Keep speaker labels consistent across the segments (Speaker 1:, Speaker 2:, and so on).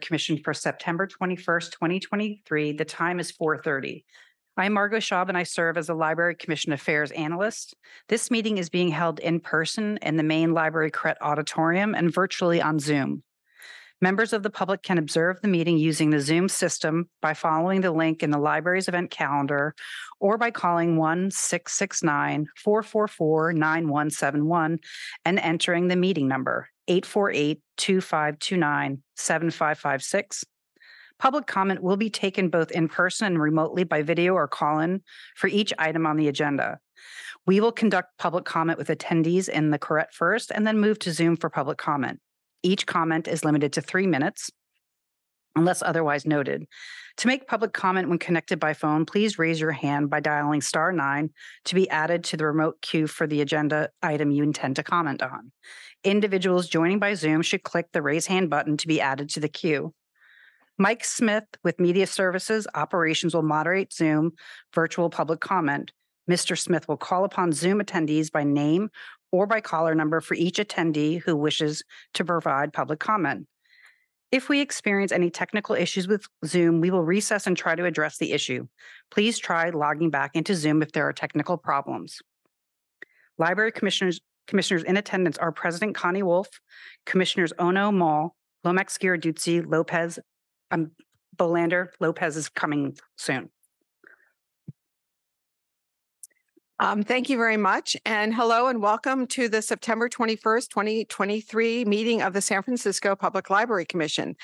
Speaker 1: Commission for September twenty-first, twenty twenty-three. The time is four thirty. I'm Margot Schaub and I serve as a Library Commission Affairs Analyst. This meeting is being held in person in the main Library Koret Auditorium and virtually on Zoom. Members of the public can observe the meeting using the Zoom system by following the link in the library's event calendar or by calling 1 669 444 9171 and entering the meeting number 848 2529 7556. Public comment will be taken both in person and remotely by video or call in for each item on the agenda. We will conduct public comment with attendees in the Koret first and then move to Zoom for public comment. Each comment is limited to three minutes unless otherwise noted. To make public comment when connected by phone, please raise your hand by dialing star nine to be added to the remote queue for the agenda item you intend to comment on. Individuals joining by Zoom should click the raise hand button to be added to the queue. Mike Smith with Media Services Operations will moderate Zoom virtual public comment. Mr. Smith will call upon Zoom attendees by name or by caller number for each attendee who wishes to provide public comment. If we experience any technical issues with Zoom, we will recess and try to address the issue. Please try logging back into Zoom if there are technical problems. Library commissioners commissioners in attendance are President Connie Wolf, Commissioners Ono Mall, Lomax Giarduzzi, Lopez, um, Bolander. Lopez is coming soon.
Speaker 2: Um, thank you very much. And hello and welcome to the September 21st, 2023 meeting of the San Francisco Public Library Commission.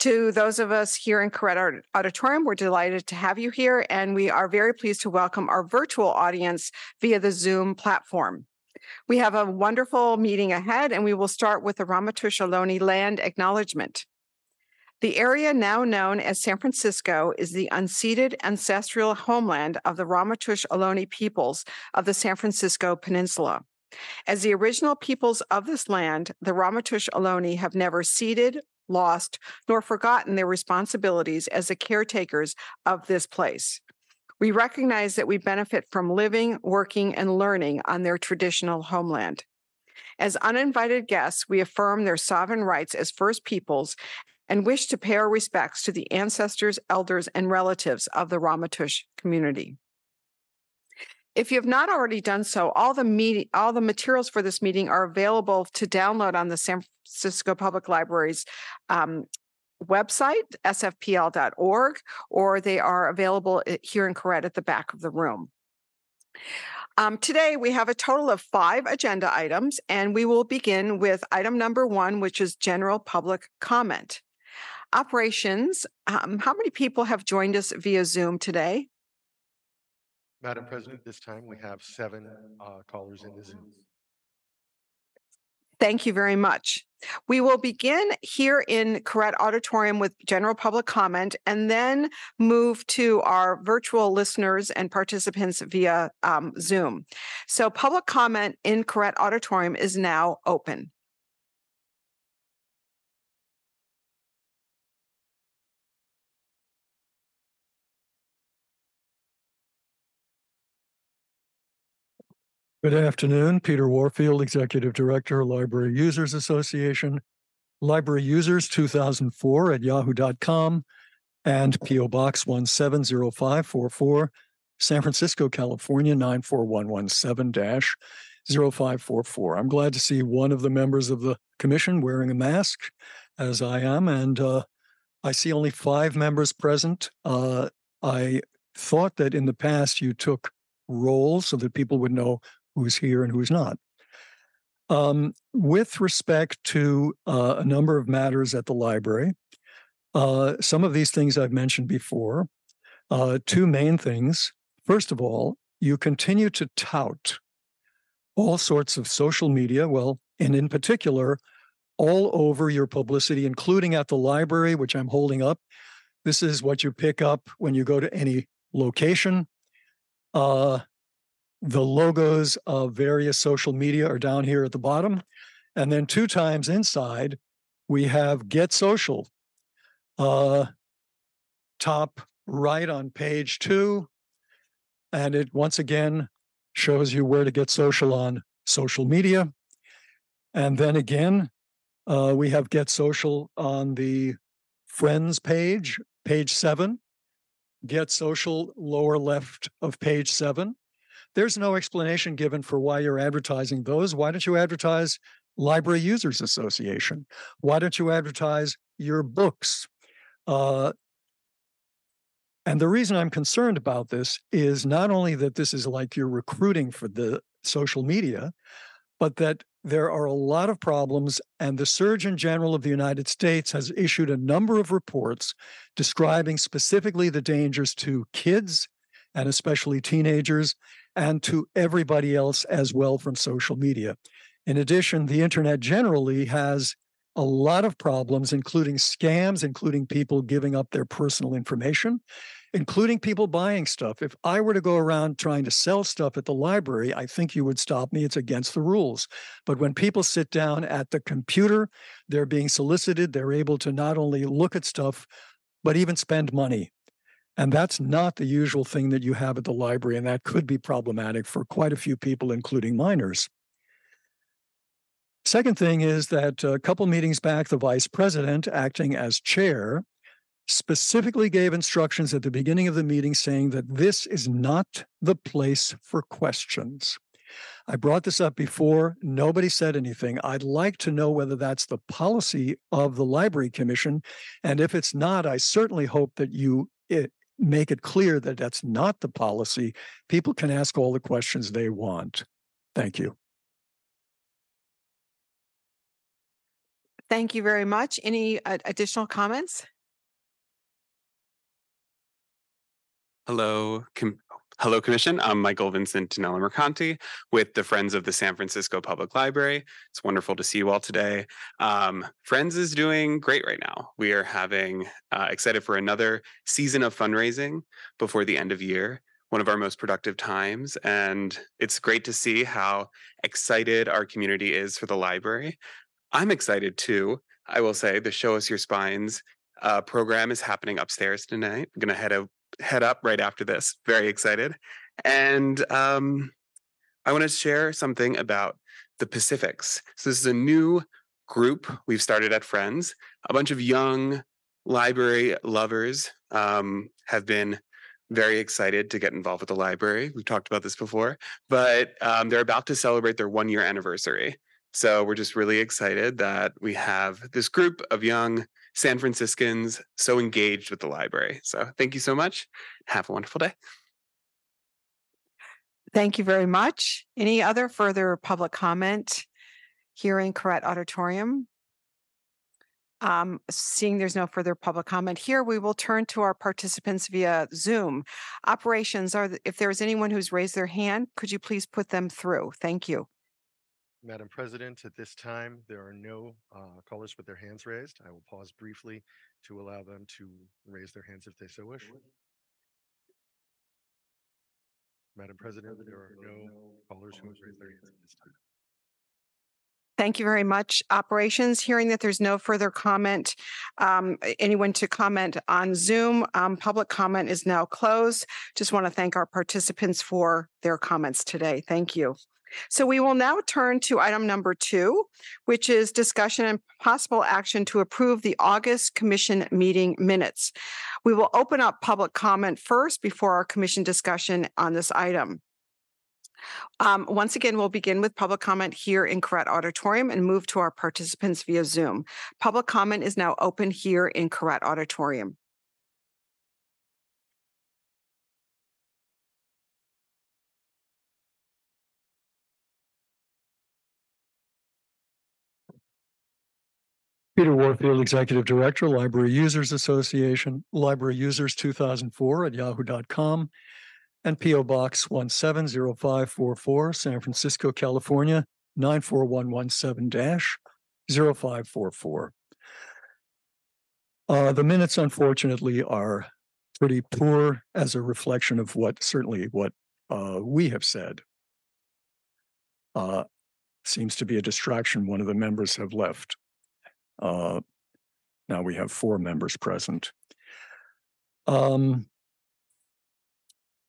Speaker 2: To those of us here in Koret Auditorium, we're delighted to have you here, and we are very pleased to welcome our virtual audience via the Zoom platform. We have a wonderful meeting ahead, and we will start with the Ramaytush Ohlone land acknowledgement. The area now known as San Francisco is the unceded ancestral homeland of the Ramaytush Ohlone peoples of the San Francisco Peninsula. As the original peoples of this land, the Ramaytush Ohlone have never ceded, lost, nor forgotten their responsibilities as the caretakers of this place. We recognize that we benefit from living, working, and learning on their traditional homeland. As uninvited guests, we affirm their sovereign rights as First Peoples and wish to pay our respects to the ancestors, elders, and relatives of the Ramaytush community. If you have not already done so, all the all the materials for this meeting are available to download on the San Francisco Public Library's um, website, sfpl.org, or they are available eh, here in Koret at the back of the room. Um, today, we have a total of five agenda items, and we will begin with item number one, which is general public comment. Operations, um, how many people have joined us via Zoom today?
Speaker 3: Madam President, this time we have seven uh, callers in the Zoom.
Speaker 2: Thank you very much. We will begin here in Koret Auditorium with general public comment and then move to our virtual listeners and participants via um, Zoom. So, public comment in Koret Auditorium is now open.
Speaker 4: Good afternoon. Peter Warfield, Executive Director, Library Users Association, Library Users 2004 at yahoo.com, and P.O. Box 170544, San Francisco, California 94117 0544. I'm glad to see one of the members of the commission wearing a mask, as I am, and uh, I see only five members present. Uh, I thought that in the past you took rolls so that people would know who's here and who's not. Um, with respect to uh, a number of matters at the library, uh, some of these things I've mentioned before. Uh, two main things. First of all, you continue to tout all sorts of social media, well, and in particular, all over your publicity, including at the library, which I'm holding up. This is what you pick up when you go to any location. Uh, the logos of various social media are down here at the bottom. And then two times inside, we have Get Social. Uh, top right on page two. And it once again shows you where to get social on social media. And then again, uh, we have Get Social on the Friends page, page seven. Get Social, lower left of page seven. There's no explanation given for why you're advertising those. Why don't you advertise Library Users Association? Why don't you advertise your books? Uh, and the reason I'm concerned about this is not only that this is like you're recruiting for the social media, but that there are a lot of problems. And the Surgeon General of the United States has issued a number of reports describing specifically the dangers to kids and especially teenagers and to everybody else as well from social media. In addition, the internet generally has a lot of problems, including scams, including people giving up their personal information, including people buying stuff. If I were to go around trying to sell stuff at the library, I think you would stop me. It's against the rules. But when people sit down at the computer, they're being solicited, they're able to not only look at stuff, but even spend money. And that's not the usual thing that you have at the library. And that could be problematic for quite a few people, including minors. Second thing is that a couple meetings back, the vice president, acting as chair, specifically gave instructions at the beginning of the meeting saying that this is not the place for questions. I brought this up before. Nobody said anything. I'd like to know whether that's the policy of the Library Commission. And if it's not, I certainly hope that you it, make it clear that that's not the policy. People can ask all the questions they want. Thank you.
Speaker 2: Thank you very much. Any uh, additional comments?
Speaker 5: Hello, com- hello, Commission. I'm Michael Vincent Danella Mercanti with the Friends of the San Francisco Public Library. It's wonderful to see you all today. Um, Friends is doing great right now. We are having uh, excited for another season of fundraising before the end of year. One of our most productive times, and it's great to see how excited our community is for the library. I'm excited too. I will say the Show Us Your Spines uh, program is happening upstairs tonight. I'm gonna head up head up right after this. Very excited, and um, I want to share something about the Pacifics. So this is a new group we've started at Friends. A bunch of young library lovers um, have been very excited to get involved with the library. We've talked about this before, but um, they're about to celebrate their one year anniversary. So we're just really excited that we have this group of young San Franciscans so engaged with the library. So thank you so much. Have a wonderful day.
Speaker 2: Thank you very much. Any other further public comment here in Koret Auditorium? Um, seeing there's no further public comment here, we will turn to our participants via Zoom. Operations are, if there's anyone who's raised their hand, could you please put them through? Thank you.
Speaker 3: Madam President, at this time, there are no uh, callers with their hands raised. I will pause briefly to allow them to raise their hands if they so wish. Madam President, there are no callers who have raised their hands at this time.
Speaker 2: Thank you very much. Operations, hearing that there's no further comment, um, anyone to comment on Zoom, um, public comment is now closed. Just want to thank our participants for their comments today. Thank you. So we will now turn to item number two, which is discussion and possible action to approve the August commission meeting minutes. We will open up public comment first before our commission discussion on this item. Um, once again, we'll begin with public comment here in Koret Auditorium and move to our participants via Zoom. Public comment is now open here in Koret Auditorium.
Speaker 4: Peter Warfield, Executive Director, Library Users Association, Library Users 2004 at yahoo.com, and P.O. Box 170544, San Francisco, California 94117 0544. Uh, the minutes, unfortunately, are pretty poor as a reflection of what certainly what uh, we have said. Uh, seems to be a distraction. One of the members have left. Uh, now we have four members present. Um,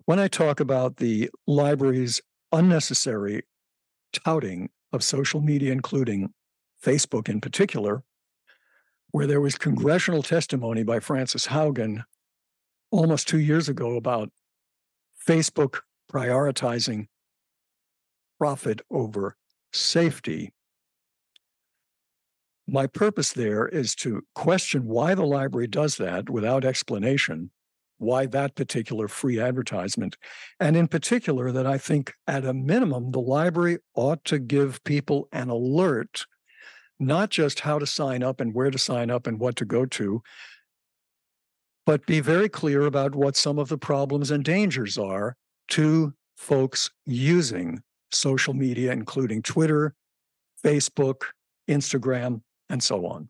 Speaker 4: when I talk about the library's unnecessary touting of social media, including Facebook in particular, where there was congressional testimony by Frances Haugen almost two years ago about Facebook prioritizing profit over safety. My purpose there is to question why the library does that without explanation, why that particular free advertisement, and in particular, that I think at a minimum, the library ought to give people an alert, not just how to sign up and where to sign up and what to go to, but be very clear about what some of the problems and dangers are to folks using social media, including Twitter, Facebook, Instagram, and so on.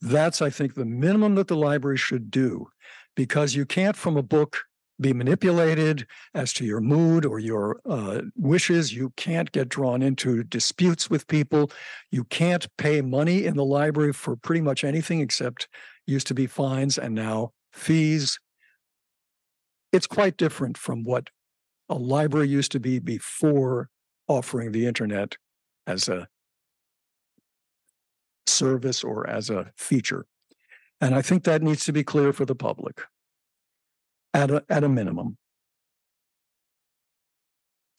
Speaker 4: That's, I think, the minimum that the library should do because you can't, from a book, be manipulated as to your mood or your uh, wishes. You can't get drawn into disputes with people. You can't pay money in the library for pretty much anything except used to be fines and now fees. It's quite different from what a library used to be before offering the internet as a service or as a feature. And I think that needs to be clear for the public at a, at a minimum.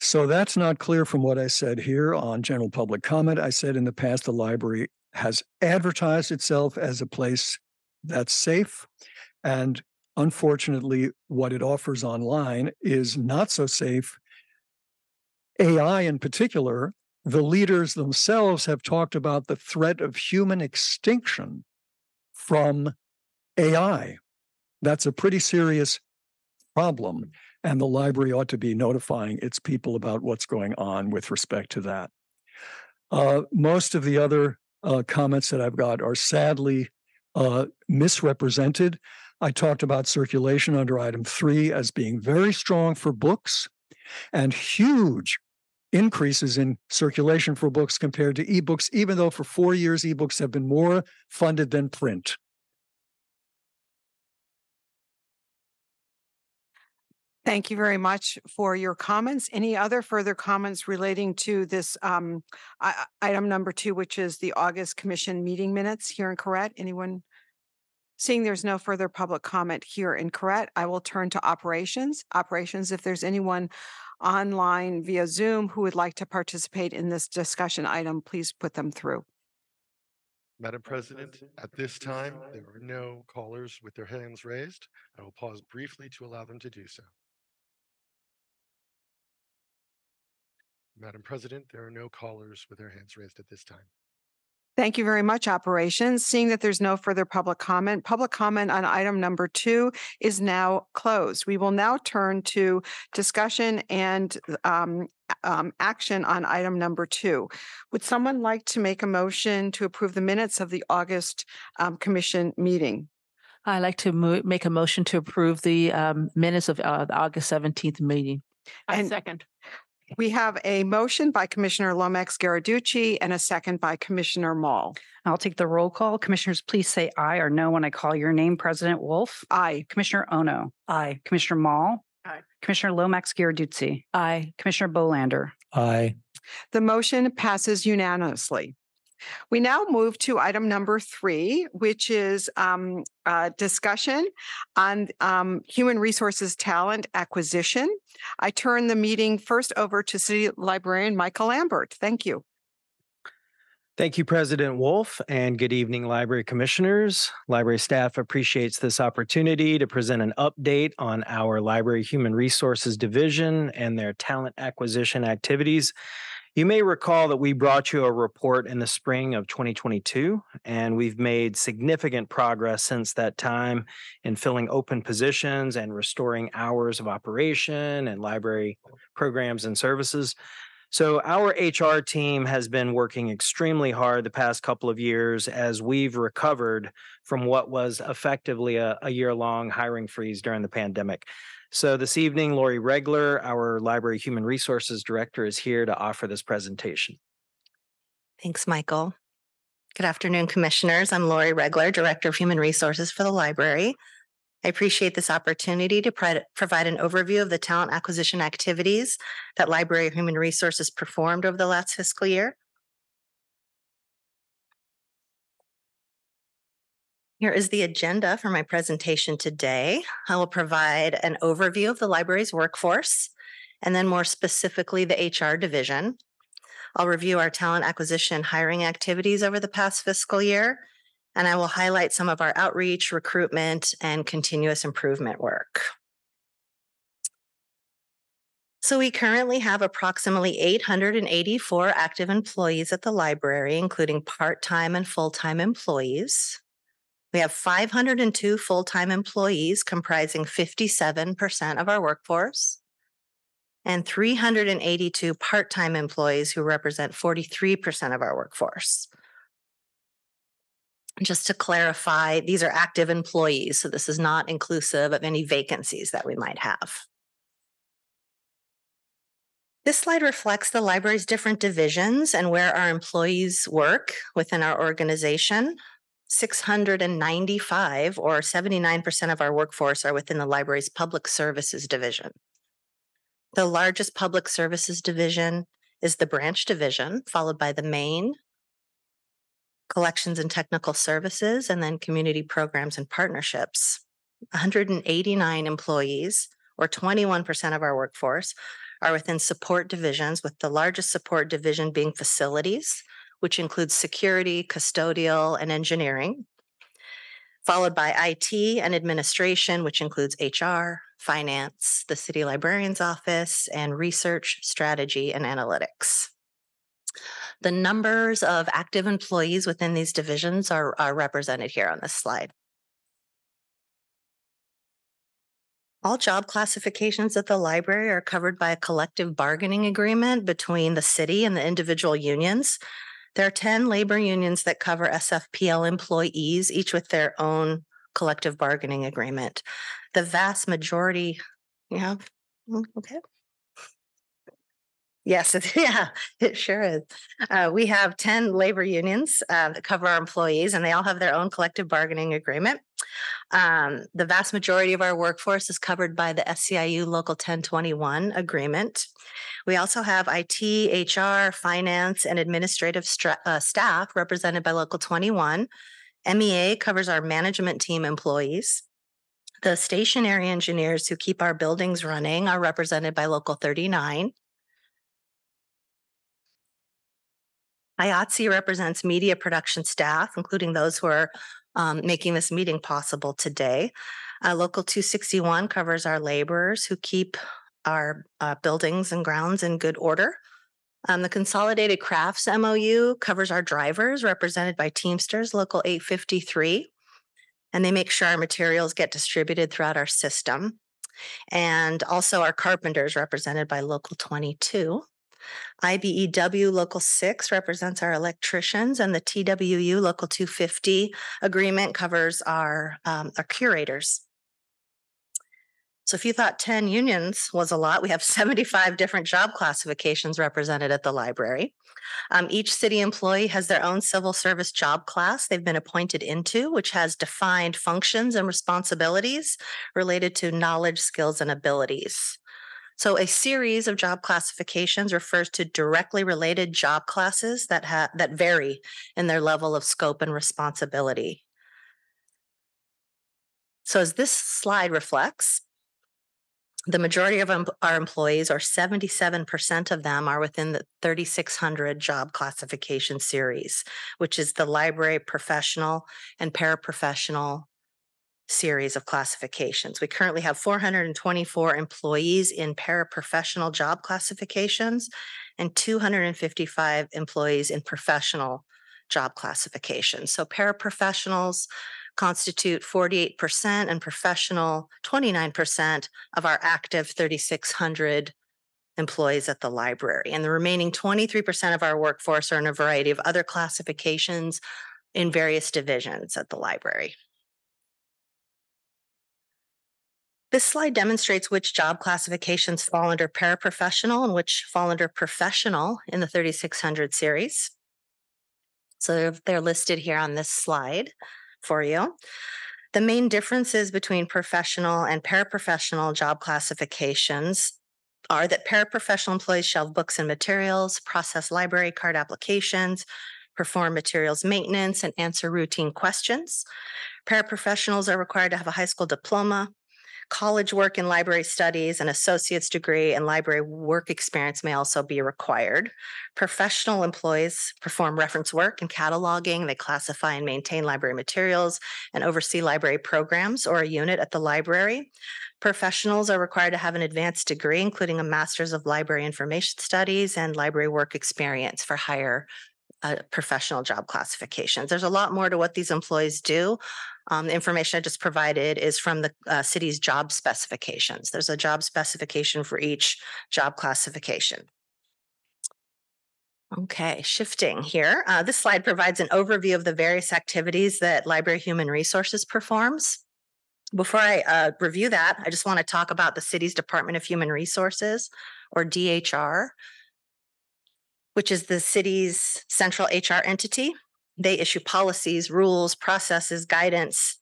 Speaker 4: So that's not clear from what I said here on general public comment. I said in the past the library has advertised itself as a place that's safe. And unfortunately, what it offers online is not so safe. AI in particular, the leaders themselves have talked about the threat of human extinction from AI. That's a pretty serious problem. And the library ought to be notifying its people about what's going on with respect to that. Uh, most of the other uh, comments that I've got are sadly uh, misrepresented. I talked about circulation under item three as being very strong for books and huge increases in circulation for books compared to ebooks, even though for four years ebooks have been more funded than print.
Speaker 2: Thank you very much for your comments. Any other further comments relating to this um, item number two, which is the August Commission meeting minutes here in Koret? Anyone? Seeing there's no further public comment here in Koret, I will turn to operations. Operations, if there's anyone online via Zoom who would like to participate in this discussion item, please put them through.
Speaker 3: Madam President, at this time, there are no callers with their hands raised. I will pause briefly to allow them to do so. Madam President, there are no callers with their hands raised at this time.
Speaker 2: Thank you very much, operations. Seeing that there's no further public comment, public comment on item number two is now closed. We will now turn to discussion and um, um, action on item number two. Would someone like to make a motion to approve the minutes of the August um, commission meeting?
Speaker 6: I'd like to mo- make a motion to approve the um, minutes of uh, the August seventeenth meeting.
Speaker 2: And-
Speaker 6: second.
Speaker 2: We have a motion by Commissioner Lomax Giarduzzi and a second by Commissioner Mall.
Speaker 1: I'll take the roll call. Commissioners, please say aye or no when I call your name. President Wolf,
Speaker 2: Aye.
Speaker 1: Commissioner Ono,
Speaker 6: Aye.
Speaker 1: Commissioner Mall.
Speaker 6: Aye.
Speaker 1: Commissioner Lomax Giarduzzi,
Speaker 6: Aye.
Speaker 1: Commissioner Bolander.
Speaker 4: Aye.
Speaker 2: The motion passes unanimously. We now move to item number three, which is um, discussion on um, human resources talent acquisition. I turn the meeting first over to City Librarian Michael Lambert. Thank you.
Speaker 7: Thank you, President Wolf, and good evening, Library Commissioners. Library staff appreciates this opportunity to present an update on our Library Human Resources Division and their talent acquisition activities. You may recall that we brought you a report in the spring of 2022, and we've made significant progress since that time in filling open positions and restoring hours of operation and library programs and services. So our HR team has been working extremely hard the past couple of years as we've recovered from what was effectively a, a year-long hiring freeze during the pandemic. So this evening, Lori Regler, our Library Human Resources Director, is here to offer this presentation.
Speaker 8: Thanks, Michael. Good afternoon, Commissioners. I'm Lori Regler, Director of Human Resources for the library. I appreciate this opportunity to provide an overview of the talent acquisition activities that Library Human Resources performed over the last fiscal year. Here is the agenda for my presentation today. I will provide an overview of the library's workforce and then more specifically the HR division. I'll review our talent acquisition hiring activities over the past fiscal year, and I will highlight some of our outreach, recruitment, and continuous improvement work. So we currently have approximately 884 active employees at the library, including part-time and full-time employees. We have 502 full-time employees comprising 57% of our workforce and 382 part-time employees who represent 43% of our workforce. Just to clarify, these are active employees, so this is not inclusive of any vacancies that we might have. This slide reflects the library's different divisions and where our employees work within our organization. 695 or 79% of our workforce are within the library's public services division. The largest public services division is the branch division, followed by the main, collections and technical services, and then community programs and partnerships. 189 employees, or 21% of our workforce, are within support divisions, with the largest support division being facilities, which includes security, custodial, and engineering, followed by IT and administration, which includes HR, finance, the city librarian's office, and research, strategy, and analytics. The numbers of active employees within these divisions are, are represented here on this slide. All job classifications at the library are covered by a collective bargaining agreement between the city and the individual unions. There are 10 labor unions that cover SFPL employees, each with their own collective bargaining agreement. The vast majority, yeah, mm, okay. Yes, yeah, it sure is. Uh, we have 10 labor unions uh, that cover our employees, and they all have their own collective bargaining agreement. Um, the vast majority of our workforce is covered by the SEIU Local 1021 agreement. We also have IT, HR, finance, and administrative stra- uh, staff represented by Local 21. MEA covers our management team employees. The stationary engineers who keep our buildings running are represented by Local 39. IATSE represents media production staff, including those who are um, making this meeting possible today. Uh, Local 261 covers our laborers who keep our uh, buildings and grounds in good order. Um, the Consolidated Crafts MOU covers our drivers, represented by Teamsters Local 853, and they make sure our materials get distributed throughout our system. And also our carpenters, represented by Local 22. IBEW Local 6 represents our electricians, and the TWU Local 250 agreement covers our, um, our curators. So if you thought 10 unions was a lot, we have 75 different job classifications represented at the library. Um, each city employee has their own civil service job class they've been appointed into, which has defined functions and responsibilities related to knowledge, skills, and abilities. So a series of job classifications refers to directly related job classes that ha- that vary in their level of scope and responsibility. So as this slide reflects, the majority of our employees, or 77% of them, are within the 3600 job classification series, which is the library professional and paraprofessional series of classifications. We currently have 424 employees in paraprofessional job classifications and 255 employees in professional job classifications. So paraprofessionals constitute 48% and professional 29% of our active 3,600 employees at the library. And the remaining 23% of our workforce are in a variety of other classifications in various divisions at the library. This slide demonstrates which job classifications fall under paraprofessional and which fall under professional in the 3600 series. So they're listed here on this slide for you. The main differences between professional and paraprofessional job classifications are that paraprofessional employees shelve books and materials, process library card applications, perform materials maintenance, and answer routine questions. Paraprofessionals are required to have a high school diploma, college work in library studies, an associate's degree, and library work experience may also be required. Professional employees perform reference work and cataloging. They classify and maintain library materials and oversee library programs or a unit at the library. Professionals are required to have an advanced degree, including a master's of library information studies and library work experience for higher uh, professional job classifications. There's a lot more to what these employees do. Um, the information I just provided is from the uh, city's job specifications. There's a job specification for each job classification. Okay, shifting here. Uh, this slide provides an overview of the various activities that Library Human Resources performs. Before I uh, review that, I just want to talk about the city's Department of Human Resources, or DHR which is the city's central HR entity. They issue policies, rules, processes, guidance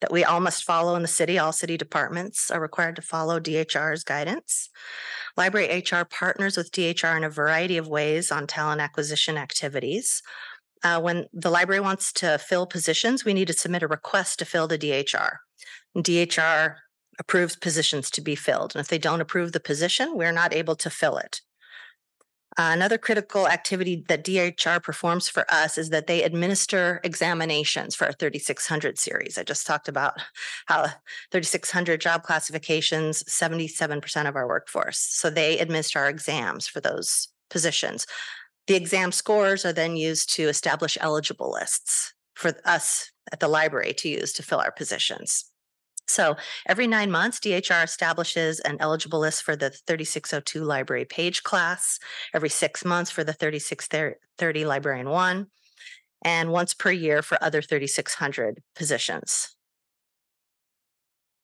Speaker 8: that we all must follow in the city. All city departments are required to follow DHR's guidance. Library HR partners with DHR in a variety of ways on talent acquisition activities. Uh, when the library wants to fill positions, we need to submit a request to fill the DHR. DHR approves positions to be filled. And if they don't approve the position, we're not able to fill it. Uh, another critical activity that DHR performs for us is that they administer examinations for our 3600 series. I just talked about how 3600 job classifications, 77% of our workforce. So they administer our exams for those positions. The exam scores are then used to establish eligible lists for us at the library to use to fill our positions. So every nine months, DHR establishes an eligible list for the 3602 library page class, every six months for the 3630 librarian one, and once per year for other 3600 positions.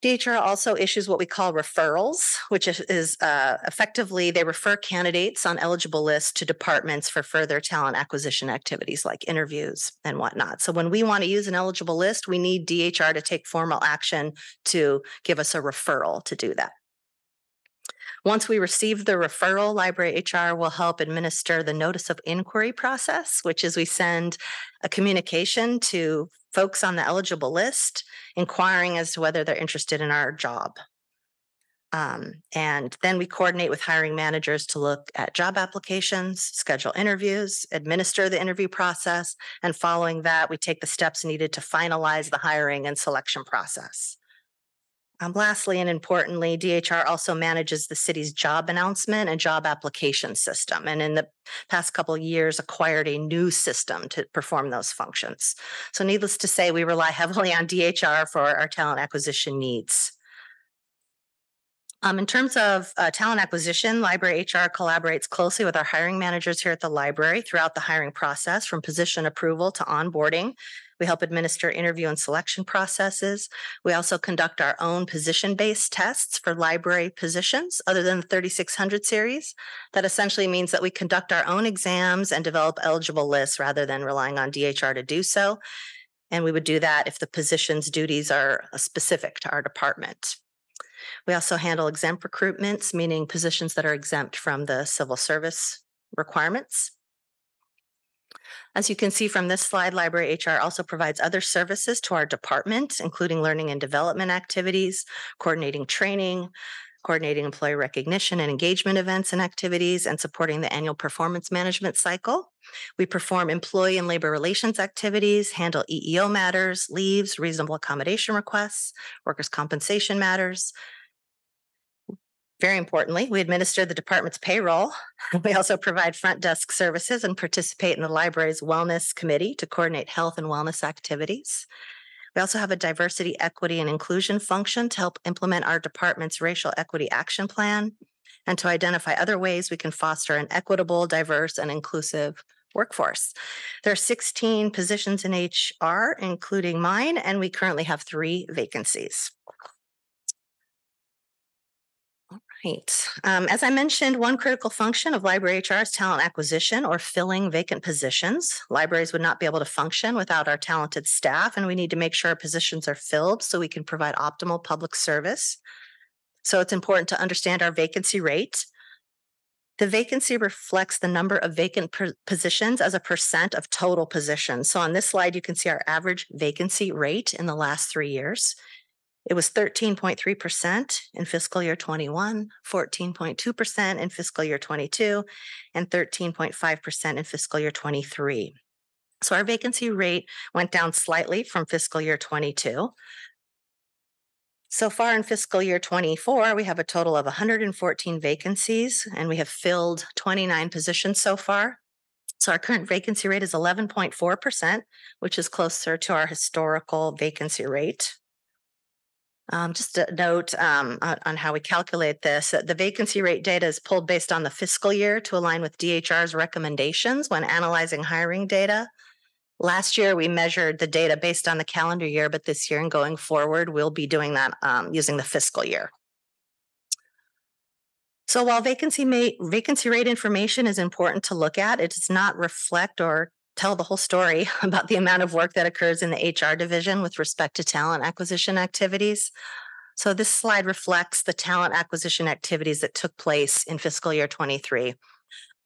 Speaker 8: DHR also issues what we call referrals, which is uh, effectively they refer candidates on eligible lists to departments for further talent acquisition activities like interviews and whatnot. So when we want to use an eligible list, we need DHR to take formal action to give us a referral to do that. Once we receive the referral, Library HR will help administer the notice of inquiry process, which is we send a communication to folks on the eligible list inquiring as to whether they're interested in our job. Um, and then we coordinate with hiring managers to look at job applications, schedule interviews, administer the interview process, and following that, we take the steps needed to finalize the hiring and selection process. Um, lastly, and importantly, DHR also manages the city's job announcement and job application system. And in the past couple years, acquired a new system to perform those functions. So, needless to say, we rely heavily on DHR for our talent acquisition needs. Um, in terms of uh, talent acquisition, Library HR collaborates closely with our hiring managers here at the library throughout the hiring process, from position approval to onboarding. We help administer interview and selection processes. We also conduct our own position based tests for library positions other than the 3600 series. That essentially means that we conduct our own exams and develop eligible lists rather than relying on DHR to do so. And we would do that if the position's duties are uh, specific to our department. We also handle exempt recruitments, meaning positions that are exempt from the civil service requirements. As you can see from this slide, Library HR also provides other services to our department, including learning and development activities, coordinating training, coordinating employee recognition and engagement events and activities, and supporting the annual performance management cycle. We perform employee and labor relations activities, handle EEO matters, leaves, reasonable accommodation requests, workers' compensation matters, very importantly, we administer the department's payroll. We also provide front desk services and participate in the library's wellness committee to coordinate health and wellness activities. We also have a diversity, equity, and inclusion function to help implement our department's racial equity action plan and to identify other ways we can foster an equitable, diverse, and inclusive workforce. There are 16 positions in HR, including mine, and we currently have three vacancies. Right. Um, as I mentioned, one critical function of library HR is talent acquisition or filling vacant positions. Libraries would not be able to function without our talented staff, and we need to make sure our positions are filled so we can provide optimal public service. So it's important to understand our vacancy rate. The vacancy reflects the number of vacant positions as a percent of total positions. So on this slide, you can see our average vacancy rate in the last three years. It was 13.3% in fiscal year 21, 14.2% in fiscal year 22, and 13.5% in fiscal year 23. So our vacancy rate went down slightly from fiscal year 22. So far in fiscal year 24, we have a total of 114 vacancies and we have filled 29 positions so far. So our current vacancy rate is 11.4%, which is closer to our historical vacancy rate. Um, just a note um, on, on how we calculate this. The vacancy rate data is pulled based on the fiscal year to align with DHR's recommendations when analyzing hiring data. Last year, we measured the data based on the calendar year, but this year and going forward, we'll be doing that um, using the fiscal year. So while vacancy may, vacancy rate information is important to look at, it does not reflect or tell the whole story about the amount of work that occurs in the HR division with respect to talent acquisition activities. So this slide reflects the talent acquisition activities that took place in fiscal year 23.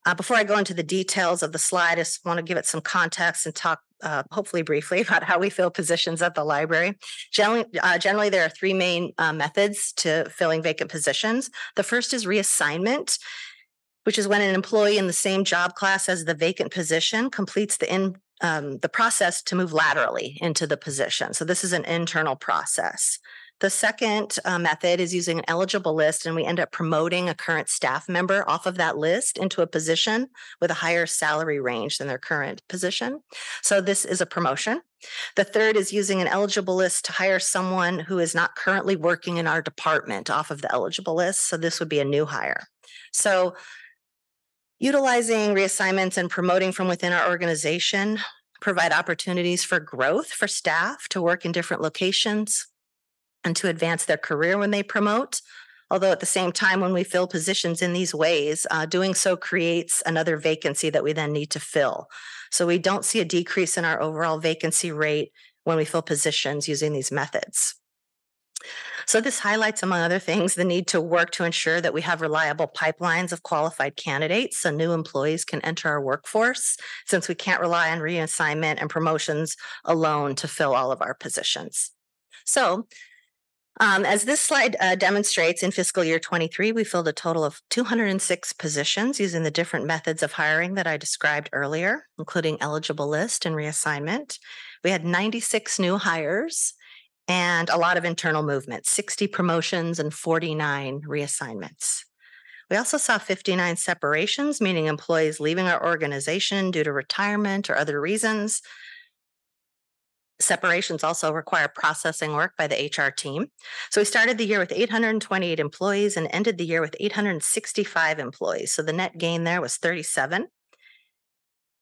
Speaker 8: Uh, before I go into the details of the slide, I just want to give it some context and talk, uh, hopefully briefly, about how we fill positions at the library. Generally, uh, generally there are three main uh, methods to filling vacant positions. The first is reassignment, which is when an employee in the same job class as the vacant position completes the in um, the process to move laterally into the position. So this is an internal process. The second uh, method is using an eligible list, and we end up promoting a current staff member off of that list into a position with a higher salary range than their current position. So this is a promotion. The third is using an eligible list to hire someone who is not currently working in our department off of the eligible list. So this would be a new hire. So utilizing reassignments and promoting from within our organization provide opportunities for growth for staff to work in different locations and to advance their career when they promote. Although at the same time, when we fill positions in these ways, uh, doing so creates another vacancy that we then need to fill. So we don't see a decrease in our overall vacancy rate when we fill positions using these methods. So this highlights, among other things, the need to work to ensure that we have reliable pipelines of qualified candidates so new employees can enter our workforce, since we can't rely on reassignment and promotions alone to fill all of our positions. So um, as this slide uh, demonstrates, in fiscal year 23, we filled a total of 206 positions using the different methods of hiring that I described earlier, including eligible list and reassignment. We had 96 new hires and a lot of internal movement 60 promotions and 49 reassignments. We also saw 59 separations, meaning employees leaving our organization due to retirement or other reasons, Separations also require processing work by the HR team. So we started the year with 828 employees and ended the year with 865 employees. So the net gain there was 37.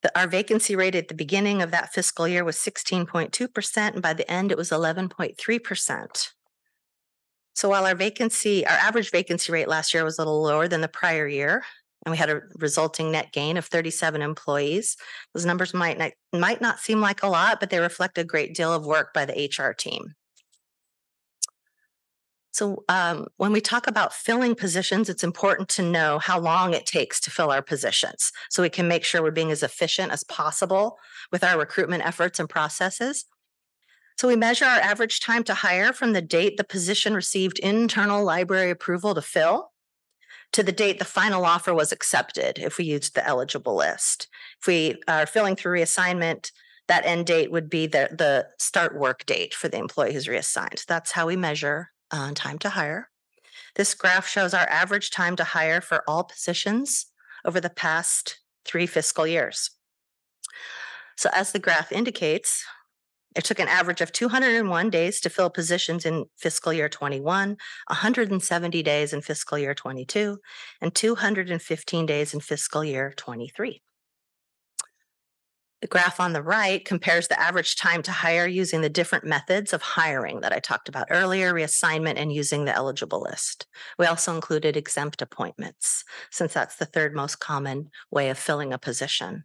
Speaker 8: The, our vacancy rate at the beginning of that fiscal year was 16.2%, and by the end, it was 11.3%. So while our vacancy, our average vacancy rate last year was a little lower than the prior year, and we had a resulting net gain of 37 employees. Those numbers might not, might not seem like a lot, but they reflect a great deal of work by the HR team. So, um, when we talk about filling positions, it's important to know how long it takes to fill our positions so we can make sure we're being as efficient as possible with our recruitment efforts and processes. So, we measure our average time to hire from the date the position received internal library approval to fill to the date the final offer was accepted if we used the eligible list. If we are filling through reassignment, that end date would be the, the start work date for the employee who's reassigned. That's how we measure uh, time to hire. This graph shows our average time to hire for all positions over the past three fiscal years. So, as the graph indicates, it took an average of 201 days to fill positions in fiscal year 21, 170 days in fiscal year 22, and 215 days in fiscal year 23. The graph on the right compares the average time to hire using the different methods of hiring that I talked about earlier, reassignment, and using the eligible list. We also included exempt appointments, since that's the third most common way of filling a position.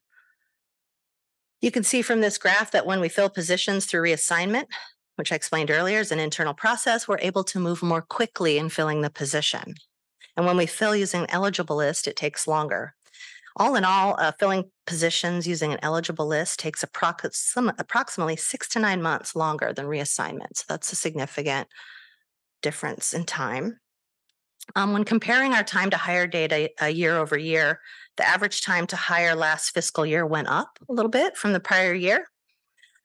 Speaker 8: You can see from this graph that when we fill positions through reassignment, which I explained earlier is an internal process, we're able to move more quickly in filling the position. And when we fill using eligible list, it takes longer. All in all, uh, filling positions using an eligible list takes approx- approximately six to nine months longer than reassignment. So that's a significant difference in time. Um, when comparing our time to hire data uh, year over year, the average time to hire last fiscal year went up a little bit from the prior year.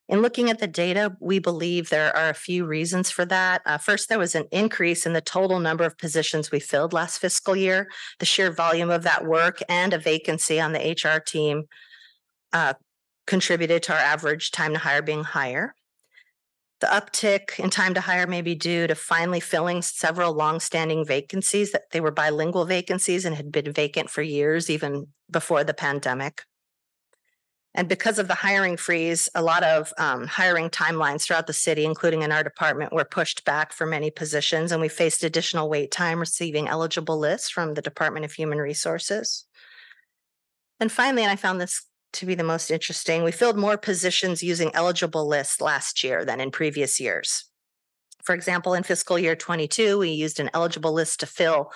Speaker 8: In looking at the data, we believe there are a few reasons for that. Uh, first, there was an increase in the total number of positions we filled last fiscal year. The sheer volume of that work and a vacancy on the HR team uh, contributed to our average time to hire being higher. The uptick in time to hire may be due to finally filling several longstanding vacancies that they were bilingual vacancies and had been vacant for years, even before the pandemic. And because of the hiring freeze, a lot of um, hiring timelines throughout the city, including in our department, were pushed back for many positions, and we faced additional wait time receiving eligible lists from the Department of Human Resources. And finally, and I found this to be the most interesting, we filled more positions using eligible lists last year than in previous years. For example, in fiscal year 22, we used an eligible list to fill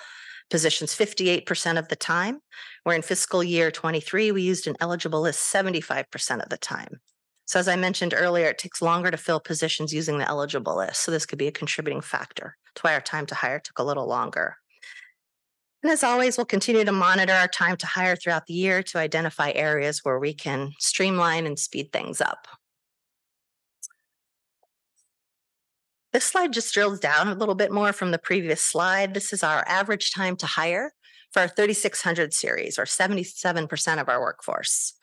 Speaker 8: positions 58% of the time, where in fiscal year 23, we used an eligible list 75% of the time. So, as I mentioned earlier, it takes longer to fill positions using the eligible list. So, this could be a contributing factor to why our time to hire took a little longer. And as always, we'll continue to monitor our time to hire throughout the year to identify areas where we can streamline and speed things up. This slide just drills down a little bit more from the previous slide. This is our average time to hire for our 3600 series, or 77% of our workforce.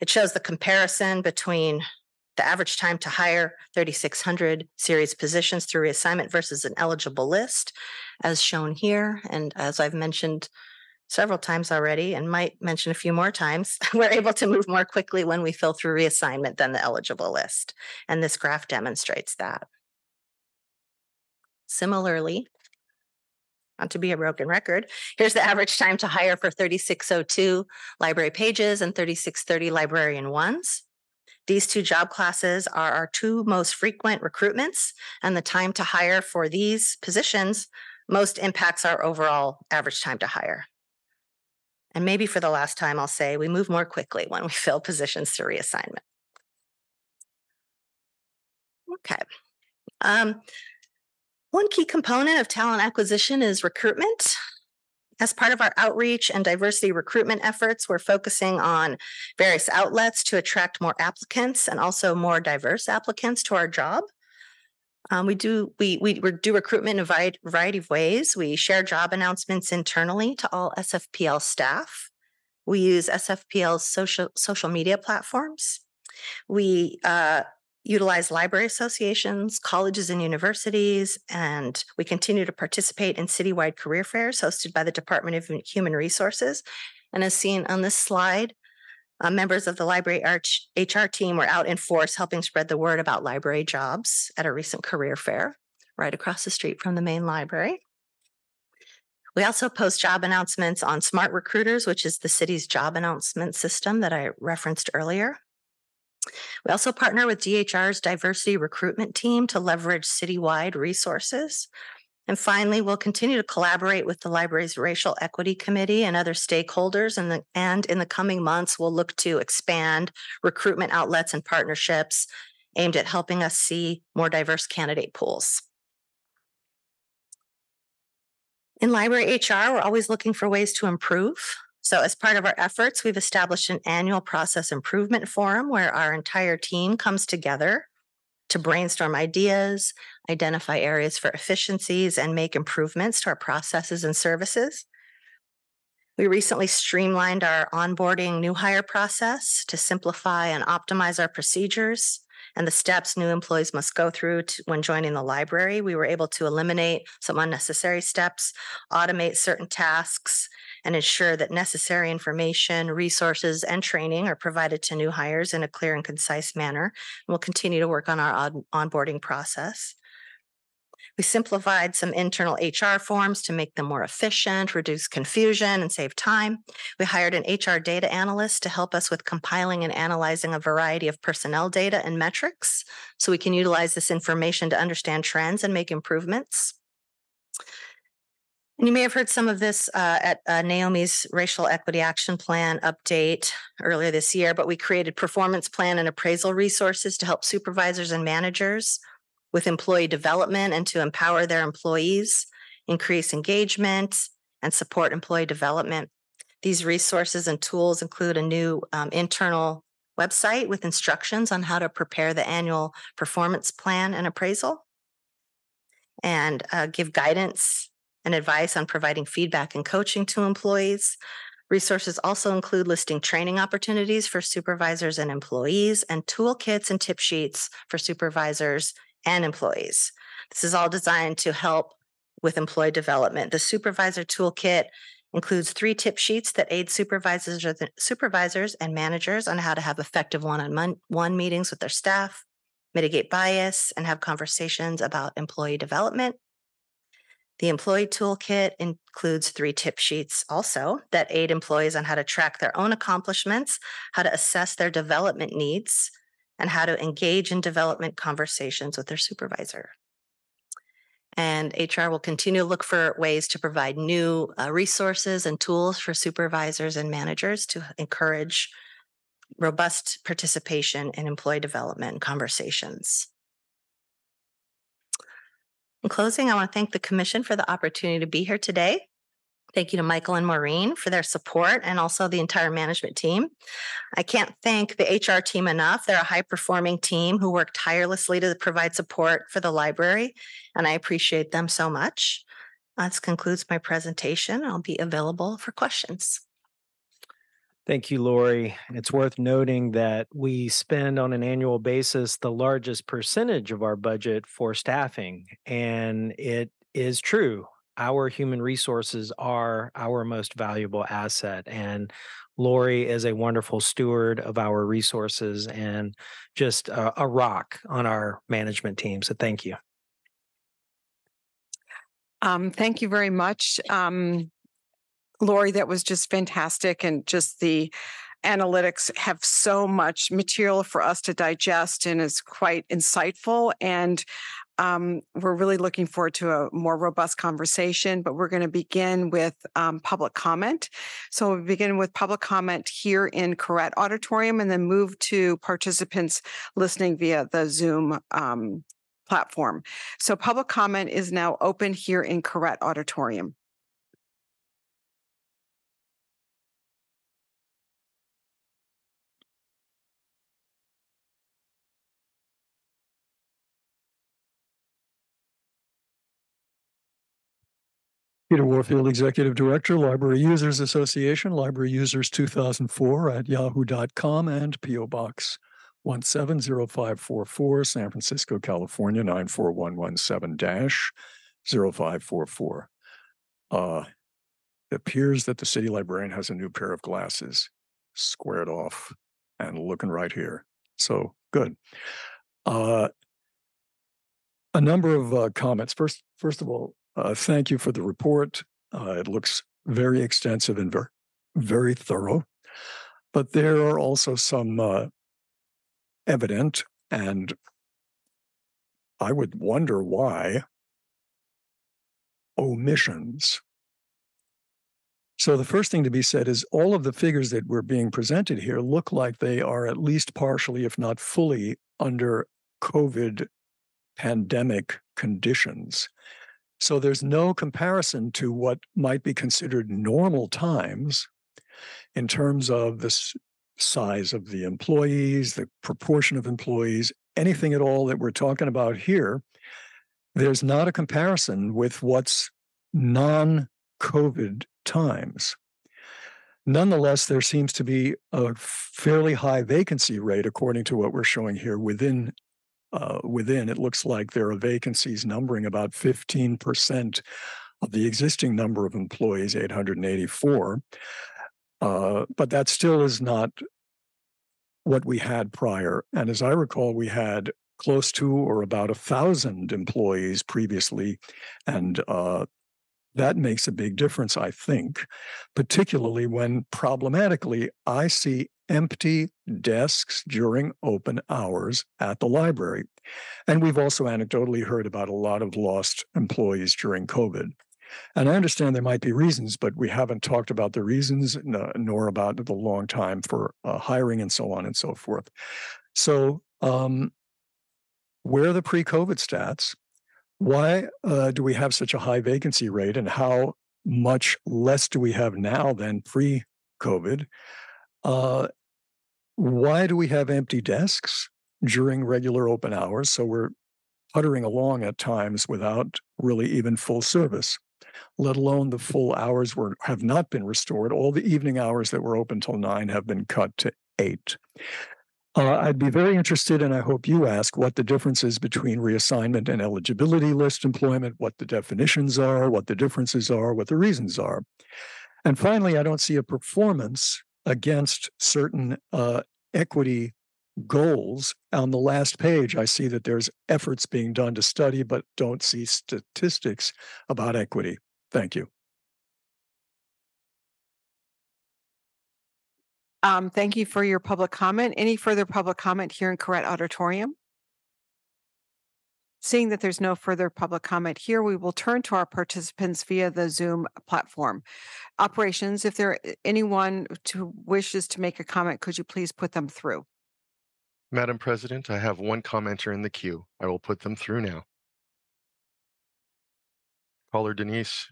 Speaker 8: It shows the comparison between the average time to hire 3600 series positions through reassignment versus an eligible list, as shown here. And as I've mentioned several times already, and might mention a few more times, we're able to move more quickly when we fill through reassignment than the eligible list. And this graph demonstrates that. Similarly, not to be a broken record, here's the average time to hire for 3602 library pages and 3630 librarian ones. These two job classes are our two most frequent recruitments, and the time to hire for these positions most impacts our overall average time to hire. And maybe for the last time, I'll say we move more quickly when we fill positions through reassignment. Okay. Um, one key component of talent acquisition is recruitment. As part of our outreach and diversity recruitment efforts, we're focusing on various outlets to attract more applicants and also more diverse applicants to our job. Um, we do we, we do recruitment in a variety of ways. We share job announcements internally to all SFPL staff. We use SFPL's social social media platforms. We uh, utilize library associations, colleges and universities, and we continue to participate in citywide career fairs hosted by the Department of Human Resources. And as seen on this slide, uh, members of the library HR team were out in force helping spread the word about library jobs at a recent career fair right across the street from the main library. We also post job announcements on Smart Recruiters, which is the city's job announcement system that I referenced earlier. We also partner with DHR's diversity recruitment team to leverage citywide resources. And finally, we'll continue to collaborate with the library's racial equity committee and other stakeholders. And, the, and in the coming months, we'll look to expand recruitment outlets and partnerships aimed at helping us see more diverse candidate pools. In library HR, we're always looking for ways to improve. So, as part of our efforts, we've established an annual process improvement forum where our entire team comes together to brainstorm ideas, identify areas for efficiencies, and make improvements to our processes and services. We recently streamlined our onboarding new hire process to simplify and optimize our procedures and the steps new employees must go through to, when joining the library. We were able to eliminate some unnecessary steps, automate certain tasks, and ensure that necessary information, resources, and training are provided to new hires in a clear and concise manner. And we'll continue to work on our on- onboarding process. We simplified some internal HR forms to make them more efficient, reduce confusion, and save time. We hired an HR data analyst to help us with compiling and analyzing a variety of personnel data and metrics so we can utilize this information to understand trends and make improvements. And you may have heard some of this uh, at uh, Naomi's Racial Equity Action Plan update earlier this year, but we created performance plan and appraisal resources to help supervisors and managers with employee development and to empower their employees, increase engagement, and support employee development. These resources and tools include a new um, internal website with instructions on how to prepare the annual performance plan and appraisal and uh, give guidance and advice on providing feedback and coaching to employees. Resources also include listing training opportunities for supervisors and employees and toolkits and tip sheets for supervisors and employees. This is all designed to help with employee development. The supervisor toolkit includes three tip sheets that aid supervisors or supervisors and managers on how to have effective one-on-one meetings with their staff, mitigate bias, and have conversations about employee development. The employee toolkit includes three tip sheets also that aid employees on how to track their own accomplishments, how to assess their development needs, and how to engage in development conversations with their supervisor. And HR will continue to look for ways to provide new uh, resources and tools for supervisors and managers to encourage robust participation in employee development conversations. In closing, I want to thank the Commission for the opportunity to be here today. Thank you to Michael and Maureen for their support and also the entire management team. I can't thank the HR team enough. They're a high performing team who work tirelessly to provide support for the library, and I appreciate them so much. This concludes my presentation. I'll be available for questions.
Speaker 7: Thank you, Lori. It's worth noting that we spend on an annual basis the largest percentage of our budget for staffing. And it is true. Our human resources are our most valuable asset. And Lori is a wonderful steward of our resources and just a, a rock on our management team. So thank you.
Speaker 2: Um, thank you very much. Um, Lori, that was just fantastic. And just the analytics have so much material for us to digest and is quite insightful. And um, we're really looking forward to a more robust conversation, but we're going to begin with um, public comment. So we'll begin with public comment here in Koret Auditorium and then move to participants listening via the Zoom um, platform. So public comment is now open here in Koret Auditorium.
Speaker 4: Peter Warfield, Executive Director, Library Users Association, Library Users 2004 at yahoo.com and PO Box 170544, San Francisco, California 94117 0544. Uh, it appears that the city librarian has a new pair of glasses squared off and looking right here. So good. Uh, a number of uh, comments. First, first of all, uh, thank you for the report. Uh, it looks very extensive and very, very thorough. But there are also some uh, evident, and I would wonder why, omissions. So the first thing to be said is all of the figures that were being presented here look like they are at least partially, if not fully, under COVID pandemic conditions. So there's no comparison to what might be considered normal times in terms of the size of the employees, the proportion of employees, anything at all that we're talking about here. There's not a comparison with what's non COVID times. Nonetheless, there seems to be a fairly high vacancy rate, according to what we're showing here, within uh, within, it looks like there are vacancies numbering about 15% of the existing number of employees, 884. Uh, but that still is not what we had prior. And as I recall, we had close to or about a thousand employees previously, and uh, that makes a big difference, I think, particularly when problematically I see empty desks during open hours at the library. And we've also anecdotally heard about a lot of lost employees during COVID. And I understand there might be reasons, but we haven't talked about the reasons nor about the long time for uh, hiring and so on and so forth. So, um, where are the pre-COVID stats? Why uh, do we have such a high vacancy rate, and how much less do we have now than pre-COVID? Uh, why do we have empty desks during regular open hours? So we're puttering along at times without really even full service, let alone the full hours were have not been restored. All the evening hours that were open till nine have been cut to eight. Uh, I'd be very interested, and I hope you ask what the difference is between reassignment and eligibility list employment, what the definitions are, what the differences are, what the reasons are. And finally, I don't see a performance against certain uh, equity goals. On the last page, I see that there's efforts being done to study, but don't see statistics about equity. Thank you.
Speaker 2: Um, thank you for your public comment. Any further public comment here in Koret Auditorium? Seeing that there's no further public comment here, we will turn to our participants via the Zoom platform. Operations, if there anyone to wishes to make a comment, could you please put them through?
Speaker 3: Madam President, I have one commenter in the queue. I will put them through now. Caller Denise.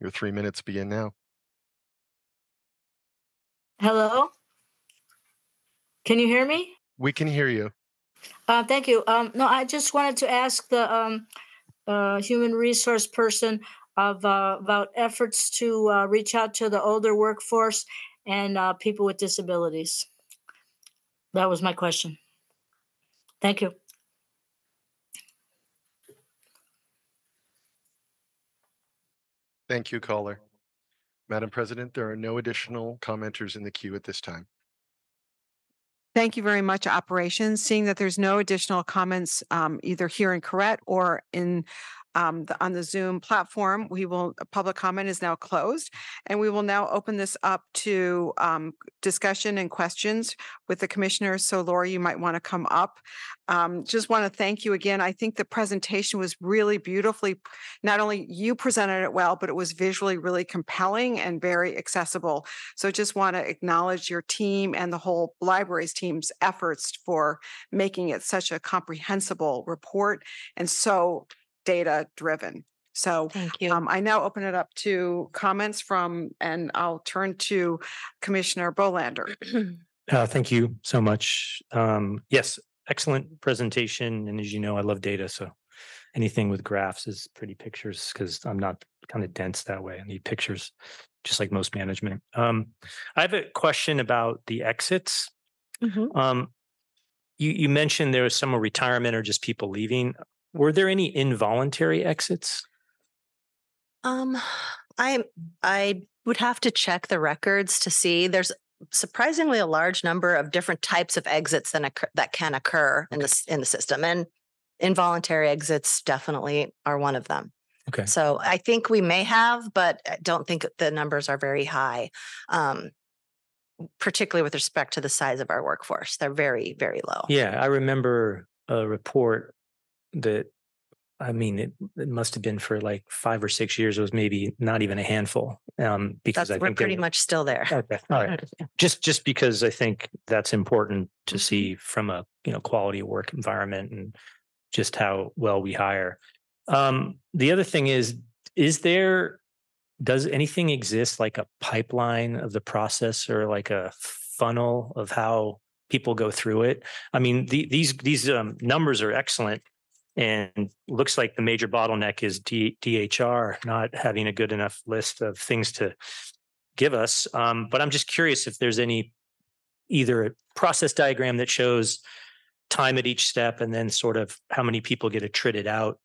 Speaker 3: Your three minutes begin now.
Speaker 9: Hello? Can you hear me?
Speaker 3: We can hear you.
Speaker 9: Uh, thank you. Um, no, I just wanted to ask the um, uh, human resource person of uh, about efforts to uh, reach out to the older workforce and uh, people with disabilities. That was my question. Thank you.
Speaker 3: Thank you, caller. Madam President, there are no additional commenters in the queue at this time.
Speaker 2: Thank you very much, Operations. Seeing that there's no additional comments um, either here in Koret or in um, the, on the Zoom platform, we will, public comment is now closed. And we will now open this up to um, discussion and questions with the commissioners. So Laura, you might want to come up. Um, just want to thank you again. I think the presentation was really beautifully, not only you presented it well, but it was visually really compelling and very accessible. So just want to acknowledge your team and the whole library's team's efforts for making it such a comprehensible report and so data driven. So
Speaker 8: Thank you.
Speaker 2: um, I now open it up to comments from, and I'll turn to Commissioner Bolander.
Speaker 10: Uh, thank you so much. Um, yes, excellent presentation. And as you know, I love data. So anything with graphs is pretty pictures because I'm not kind of dense that way. I need pictures, just like most management. Um, I have a question about the exits.
Speaker 8: Mhm.
Speaker 10: Um, you, you mentioned there was some retirement or just people leaving. Were there any involuntary exits?
Speaker 8: Um, I I would have to check the records to see. There's surprisingly a large number of different types of exits that occur, that can occur in this in the system, and involuntary exits definitely are one of them.
Speaker 10: Okay.
Speaker 8: So I think we may have, but I don't think the numbers are very high. Um, particularly with respect to the size of our workforce, they're very very low.
Speaker 10: Yeah, I remember a report that I mean it, it must have been for like five or six years. It was maybe not even a handful. Um, because
Speaker 8: That's
Speaker 10: I
Speaker 8: we're pretty
Speaker 10: were-
Speaker 8: much still there.
Speaker 10: Okay, all right. Just just because I think that's important to
Speaker 8: Mhm.
Speaker 10: see from a you know quality of work environment and just how well we hire. Um, the other thing is, is there does anything exist like a pipeline of the process or like a funnel of how people go through it? I mean, the, these these um, numbers are excellent, and looks like the major bottleneck is D, DHR not having a good enough list of things to give us. Um, but I'm just curious if there's any either a process diagram that shows time at each step and then sort of how many people get attrited out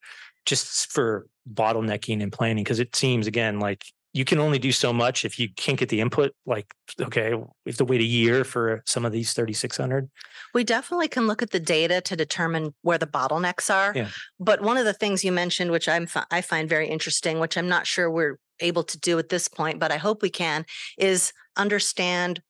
Speaker 10: just for bottlenecking and planning. Cause it seems again like you can only do so much if you can't get the input. Like, okay, we have to wait a year for some of these 3,600.
Speaker 8: We definitely can look at the data to determine where the bottlenecks are.
Speaker 10: Yeah.
Speaker 8: But one of the things you mentioned, which I'm I find very interesting, which I'm not sure we're able to do at this point, but I hope we can, is understand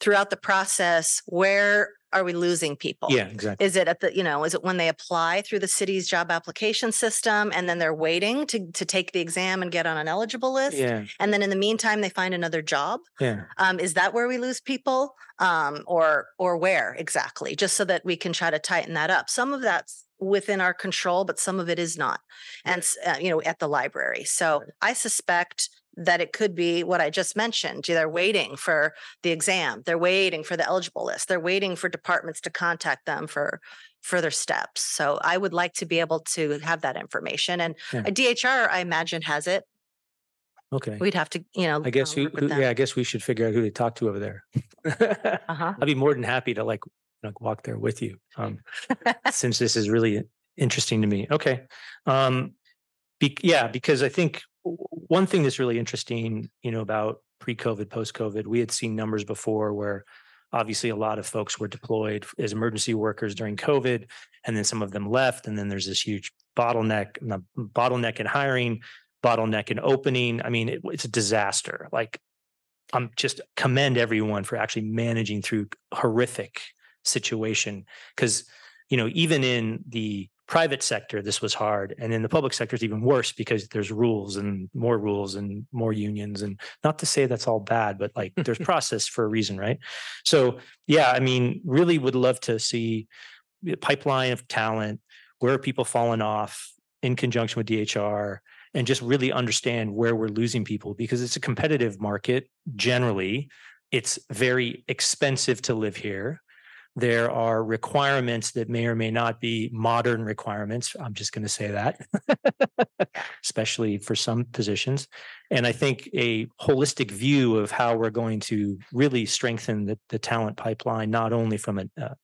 Speaker 8: throughout the process where are we losing people?
Speaker 10: Yeah, exactly.
Speaker 8: Is it at the, you know, is it when they apply through the city's job application system and then they're waiting to, to take the exam and get on an eligible list?
Speaker 10: Yeah,
Speaker 8: And then in the meantime, they find another job?
Speaker 10: yeah.
Speaker 8: Um, is that where we lose people? Um, or, or where exactly? Just so that we can try to tighten that up. Some of that's within our control, but some of it is not. And, uh, you know, at the library. So I suspect that it could be what I just mentioned. They're waiting for the exam. They're waiting for the eligible list. They're waiting for departments to contact them for further steps. So I would like to be able to have that information and
Speaker 10: Yeah.
Speaker 8: a DHR, I imagine has it.
Speaker 10: Okay.
Speaker 8: We'd have to, you know.
Speaker 10: I guess
Speaker 8: uh,
Speaker 10: who, who- yeah, I guess we should figure out who to talk to over there.
Speaker 8: Uh-huh.
Speaker 10: I'd be more than happy to like, like walk there with you. Um, since this is really interesting to me. Okay. Um, be, yeah, because I think one thing that's really interesting, you know, about pre-COVID, post-COVID, we had seen numbers before where obviously a lot of folks were deployed as emergency workers during COVID, and then some of them left, and then there's this huge bottleneck, bottleneck in hiring, bottleneck in opening. I mean, it, it's a disaster. Like, I'm just commend everyone for actually managing through horrific situation because you know even in the private sector this was hard. And in the public sector it's even worse because there's rules and more rules and more unions. And not to say that's all bad but like there's process for a reason right? So yeah i mean really would love to see a pipeline of talent where are people falling off in conjunction with dhr and just really understand where we're losing people because it's a competitive market generally. It's very expensive to live here there are requirements that may or may not be modern requirements. I'm just going to say that, especially for some positions. And I think a holistic view of how we're going to really strengthen the, the talent pipeline, not only from a uh,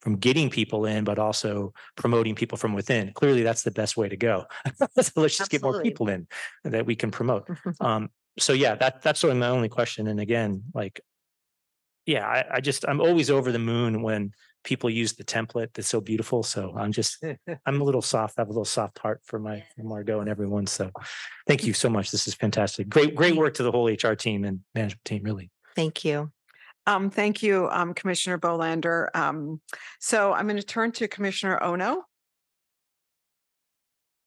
Speaker 10: from getting people in, but also promoting people from within. Clearly, that's the best way to go. so let's just get more people in that we can promote. Um, so yeah, that that's sort of my only question. And again, like yeah, I, I just I'm always over the moon when people use the template that's so beautiful. So I'm just I'm a little soft. I have a little soft heart for my for Margot and everyone. So thank you so much. This is fantastic. Great, great work to the whole HR team and management team, really.
Speaker 8: Thank you.
Speaker 2: Um, thank you, um, Commissioner Bolander. Um, so I'm going to turn to Commissioner Ono.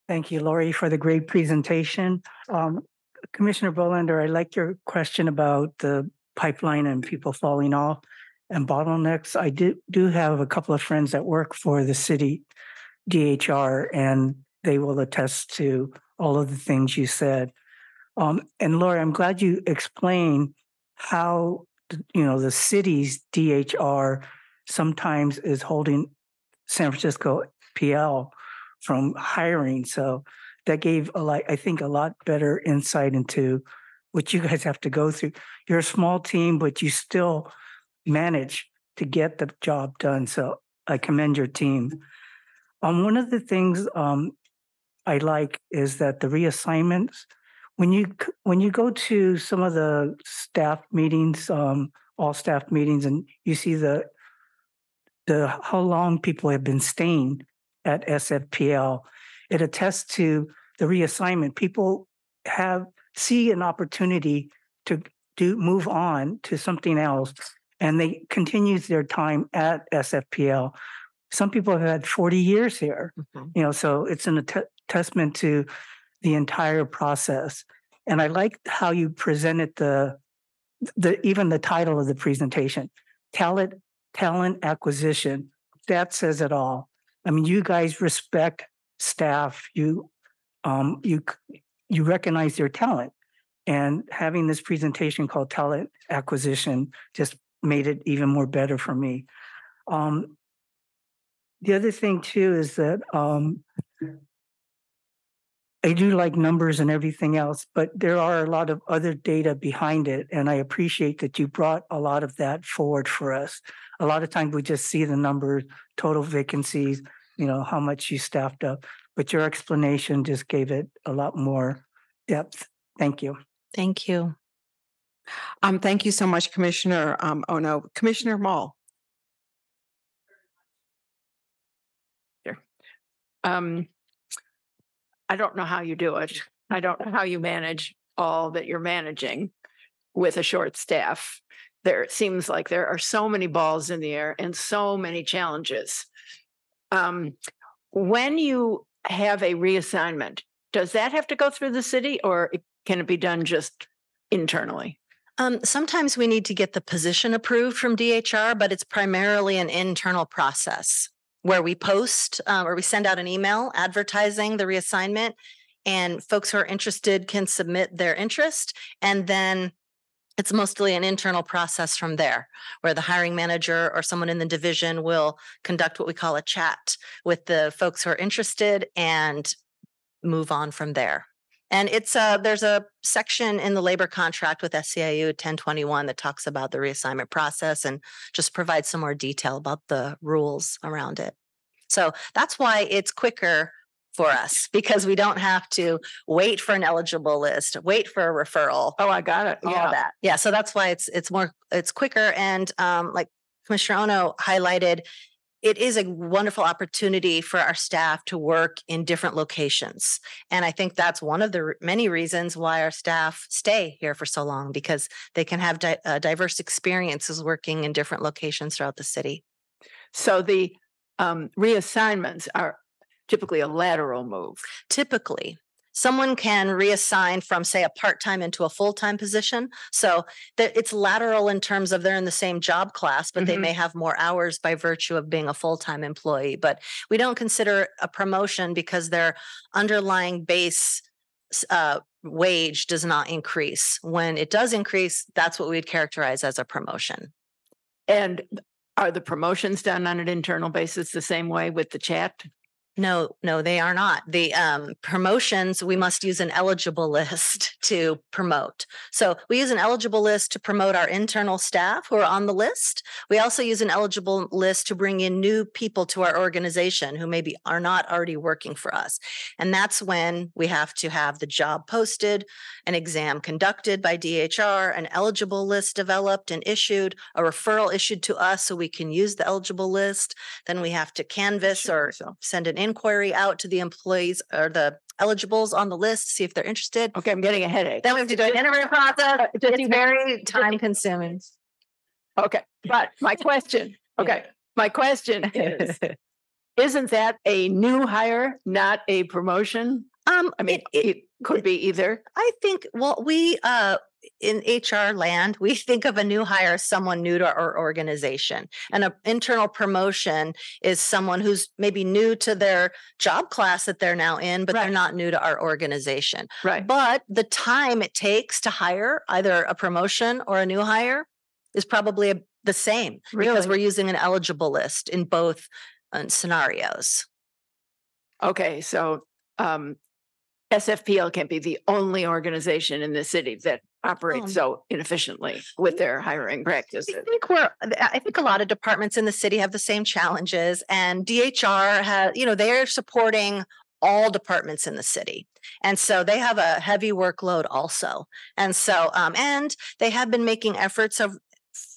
Speaker 11: Thank you, Lori, for the great presentation. Um, Commissioner Bolander, I like your question about the pipeline and people falling off and bottlenecks. I do, do have a couple of friends that work for the city DHR, and they will attest to all of the things you said. Um, and Lori, I'm glad you explained how, you know, the city's DHR sometimes is holding San Francisco PL from hiring. So that gave a lot, I think, a lot better insight into what you guys have to go through. You're a small team, but you still manage to get the job done. So I commend your team. Um, one of the things um, I like is that the reassignments. When you when you go to some of the staff meetings, um, all staff meetings, and you see the the how long people have been staying at SFPL, it attests to the reassignment. People have see an opportunity to do move on to something else, and they continue their time at SFPL. Some people have had 40 years here, you know, so it's an att- testament to the entire process. And I like how you presented the the even the title of the presentation, talent talent acquisition. That says it all. I mean, you guys respect staff. You um you you recognize their talent. And having this presentation called talent acquisition just made it even more better for me. Um, the other thing too is that um, I do like numbers and everything else, but there are a lot of other data behind it. And I appreciate that you brought a lot of that forward for us. A lot of times we just see the numbers, total vacancies, you know, how much you staffed up, but your explanation just gave it a lot more depth. Thank you.
Speaker 8: Thank you.
Speaker 2: Um, thank you so much, Commissioner um, no, Commissioner Mall.
Speaker 12: um, I don't know how you do it. I don't know how you manage all that you're managing with a short staff. there seems like there are so many balls in the air and so many challenges. Um, when you have a reassignment, does that have to go through the city or can it be done just internally?
Speaker 8: Um, sometimes we need to get the position approved from DHR, but it's primarily an internal process where we post uh, or we send out an email advertising the reassignment, and folks who are interested can submit their interest, and then it's mostly an internal process from there where the hiring manager or someone in the division will conduct what we call a chat with the folks who are interested and move on from there. And it's uh there's a section in the labor contract with SEIU 1021 that talks about the reassignment process and just provides some more detail about the rules around it. So that's why it's quicker for us because we don't have to wait for an eligible list, wait for a referral,
Speaker 12: Oh, I got it.
Speaker 8: all
Speaker 12: Yeah.
Speaker 8: that. Yeah, so that's why it's it's more it's quicker and um like Commissioner Ono highlighted it is a wonderful opportunity for our staff to work in different locations. And I think that's one of the many reasons why our staff stay here for so long because they can have di- uh, diverse experiences working in different locations throughout the city.
Speaker 12: So the um, reassignments are typically a lateral move.
Speaker 8: Typically, someone can reassign from, say, a part time into a full time position. So that it's lateral in terms of they're in the same job class, but they
Speaker 12: Mhm.
Speaker 8: may have more hours by virtue of being a full time employee. But we don't consider a promotion because their underlying base uh, wage does not increase. When it does increase, that's what we'd characterize as a promotion.
Speaker 12: And are the promotions done on an internal basis the same way with the chat?
Speaker 8: No, no, they are not. The um, promotions, we must use an eligible list to promote. So we use an eligible list to promote our internal staff who are on the list. We also use an eligible list to bring in new people to our organization who maybe are not already working for us. And that's when we have to have the job posted, an exam conducted by DHR, an eligible list developed and issued, a referral issued to us so we can use the eligible list. Then we have to canvass
Speaker 12: Sure,
Speaker 8: or send an inquiry out to the employees or the eligibles on the list, see if they're interested.
Speaker 12: Okay, I'm getting a headache.
Speaker 8: Then we have to do an interview process.
Speaker 12: just
Speaker 8: It's
Speaker 12: even-
Speaker 8: very time consuming.
Speaker 12: Okay, but my question, okay, my question is, isn't that a new hire, not a promotion?
Speaker 8: Um,
Speaker 12: I mean,
Speaker 8: it- it-
Speaker 12: it could be either.
Speaker 8: I think, well, we, uh, in HR land, we think of a new hire as someone new to our organization. And an internal promotion is someone who's maybe new to their job class that they're now in, but they're not new to our organization.
Speaker 12: Right.
Speaker 8: But the time it takes to hire either a promotion or a new hire is probably a- the same because we're using an eligible list in both uh, scenarios.
Speaker 12: Okay, so um, SFPL can't be the only organization in the city that
Speaker 8: Um,
Speaker 12: operates so inefficiently with their hiring practices.
Speaker 8: I think we're, I think a lot of departments in the city have the same challenges and DHR has, you know, they're supporting all departments in the city. And so they have a heavy workload also. And so, um, and they have been making efforts of,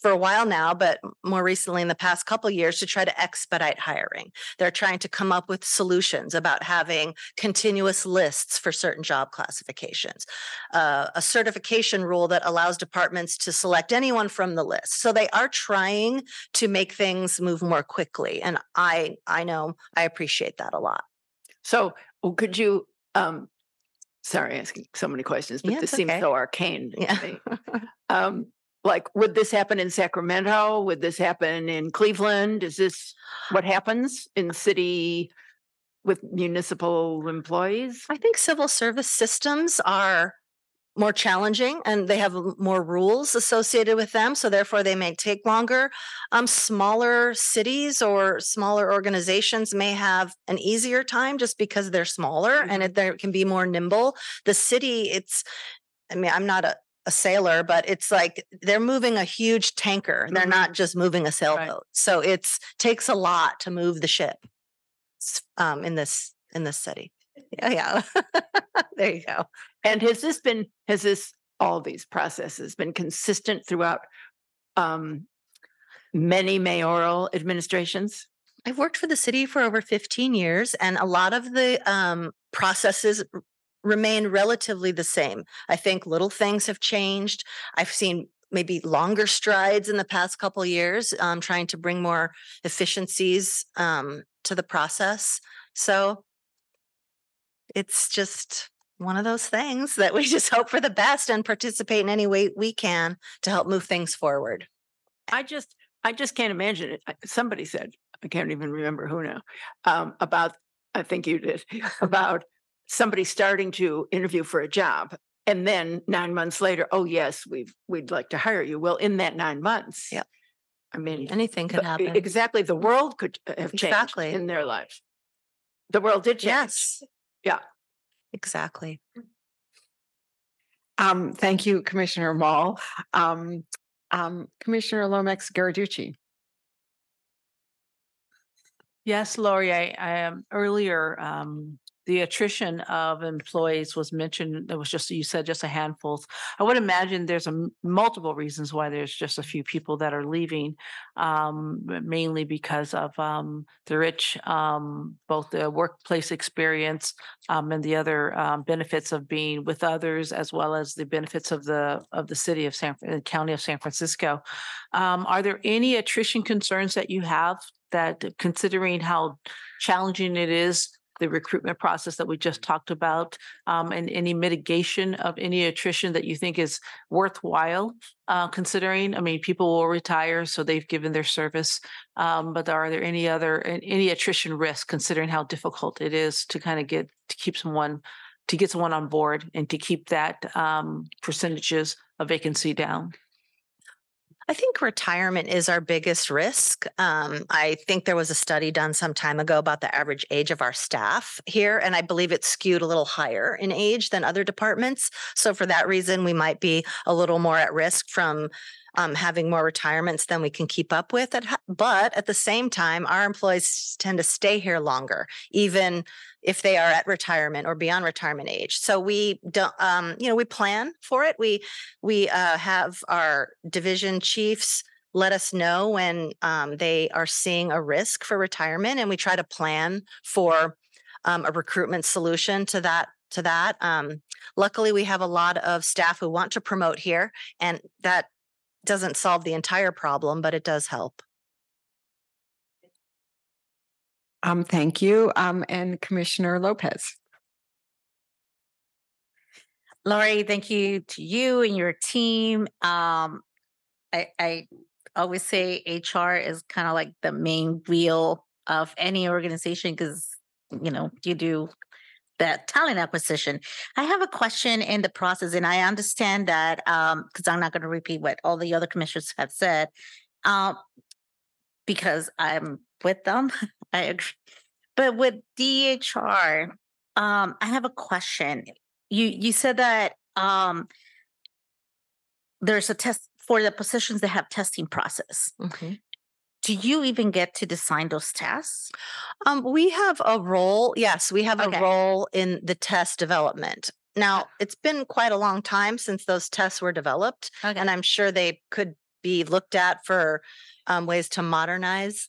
Speaker 8: for a while now, but more recently in the past couple years to try to expedite hiring. They're trying to come up with solutions about having continuous lists for certain job classifications uh, a certification rule that allows departments to select anyone from the list. So they are trying to make things move more quickly, and I I know I appreciate that a lot.
Speaker 12: So could you, um, sorry, asking so many questions, but
Speaker 8: Yeah,
Speaker 12: this
Speaker 8: it's
Speaker 12: seems so arcane. to
Speaker 8: Yeah.
Speaker 12: me. Um, like, would this happen in Sacramento? Would this happen in Cleveland? Is this what happens in city with municipal employees?
Speaker 8: I think civil service systems are more challenging and they have more rules associated with them so therefore they may take longer um, smaller cities or smaller organizations may have an easier time just because they're smaller and it, they can be more nimble the city it's i mean i'm not a, a sailor but it's like they're moving a huge tanker. They're not just moving a sailboat. So it's takes a lot to move the ship um, in this in this city. Yeah yeah. There you go.
Speaker 12: And has this been, has this, all these processes been consistent throughout um, many mayoral administrations?
Speaker 8: I've worked for the city for over 15 years, and a lot of the um, processes remain relatively the same. I think little things have changed. I've seen maybe longer strides in the past couple years, um, trying to bring more efficiencies um, to the process. So it's just one of those things that we just hope for the best and participate in any way we can to help move things forward.
Speaker 12: I just, I just can't imagine it. Somebody said, I can't even remember who now, um, about, I think you did, about somebody starting to interview for a job. And then nine months later, oh, yes, we've, we'd like to hire you. Well, in that nine months.
Speaker 8: yeah
Speaker 12: I mean.
Speaker 8: Anything could happen.
Speaker 12: Exactly. The world could uh, have changed
Speaker 8: Exactly.
Speaker 12: in their lives. The world did change.
Speaker 8: Yes.
Speaker 12: Yeah.
Speaker 8: Exactly.
Speaker 2: Um, thank you, Commissioner Mall. Um, um, Commissioner Lomax Giarduzzi.
Speaker 6: Yes, laurie I, I um, earlier, um, the attrition of employees was mentioned. It was just, you said just a handful. I would imagine there's a, multiple reasons why there's just a few people that are leaving. Um, mainly because of, um, the rich, um, both the workplace experience, um, and the other, um, benefits of being with others, as well as the benefits of the, of the city of San, uh, county of San Francisco. Um, are there any attrition concerns that you have that considering how challenging it is, the recruitment process that we just talked about, um, and any mitigation of any attrition that you think is worthwhile, uh, considering? I mean, people will retire, so they've given their service. Um, but are there any other, any attrition risk considering how difficult it is to kind of get, to keep someone, to get someone on board and to keep that, um, percentages of vacancy down?
Speaker 8: I think retirement is our biggest risk. Um, I think there was a study done some time ago about the average age of our staff here, and I believe it's skewed a little higher in age than other departments. So, for that reason, we might be a little more at risk from um, having more retirements than we can keep up with. But at the same time, our employees tend to stay here longer, even if they are at retirement or beyond retirement age. So we don't, um, you know, we plan for it. We we uh, have our division chiefs let us know when um, they are seeing a risk for retirement, and we try to plan for um, a recruitment solution to that. To that, um, luckily, we have a lot of staff who want to promote here, and that doesn't solve the entire problem, but it does help.
Speaker 2: Um, thank you. Um, and Commissioner Lopez.
Speaker 13: Lori, thank you to you and your team. Um, I, I always say HR is kind of like the main wheel of any organization because you know you do that talent acquisition. I have a question in the process, and I understand that um because I'm not going to repeat what all the other commissioners have said, um, because I'm with them. I agree. But with DHR, um, I have a question. You you said that um there's a test for the positions that have testing process. Do you even get to design those tests?
Speaker 8: Um, we have a role. Yes, we have
Speaker 13: Okay.
Speaker 8: a role in the test development. Now, it's been quite a long time since those tests were developed, and I'm sure they could be looked at for um, ways to modernize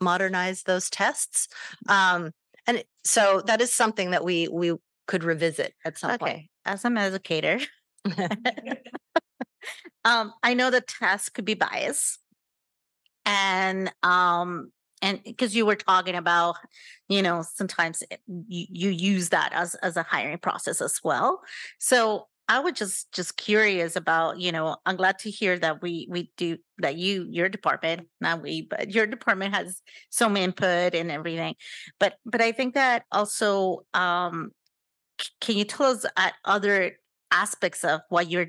Speaker 8: modernize those tests. Um, and so that is something that we we could revisit at some point.
Speaker 13: Okay, as an educator, um, I know the test could be biased, and um, and because you were talking about, you know, sometimes it- you, you use that as as a hiring process as well. So I was just just curious about, you know, I'm glad to hear that we we do that you your department, not we, but your department has some input and everything. But but I think that also um can you tell us at other aspects of what you're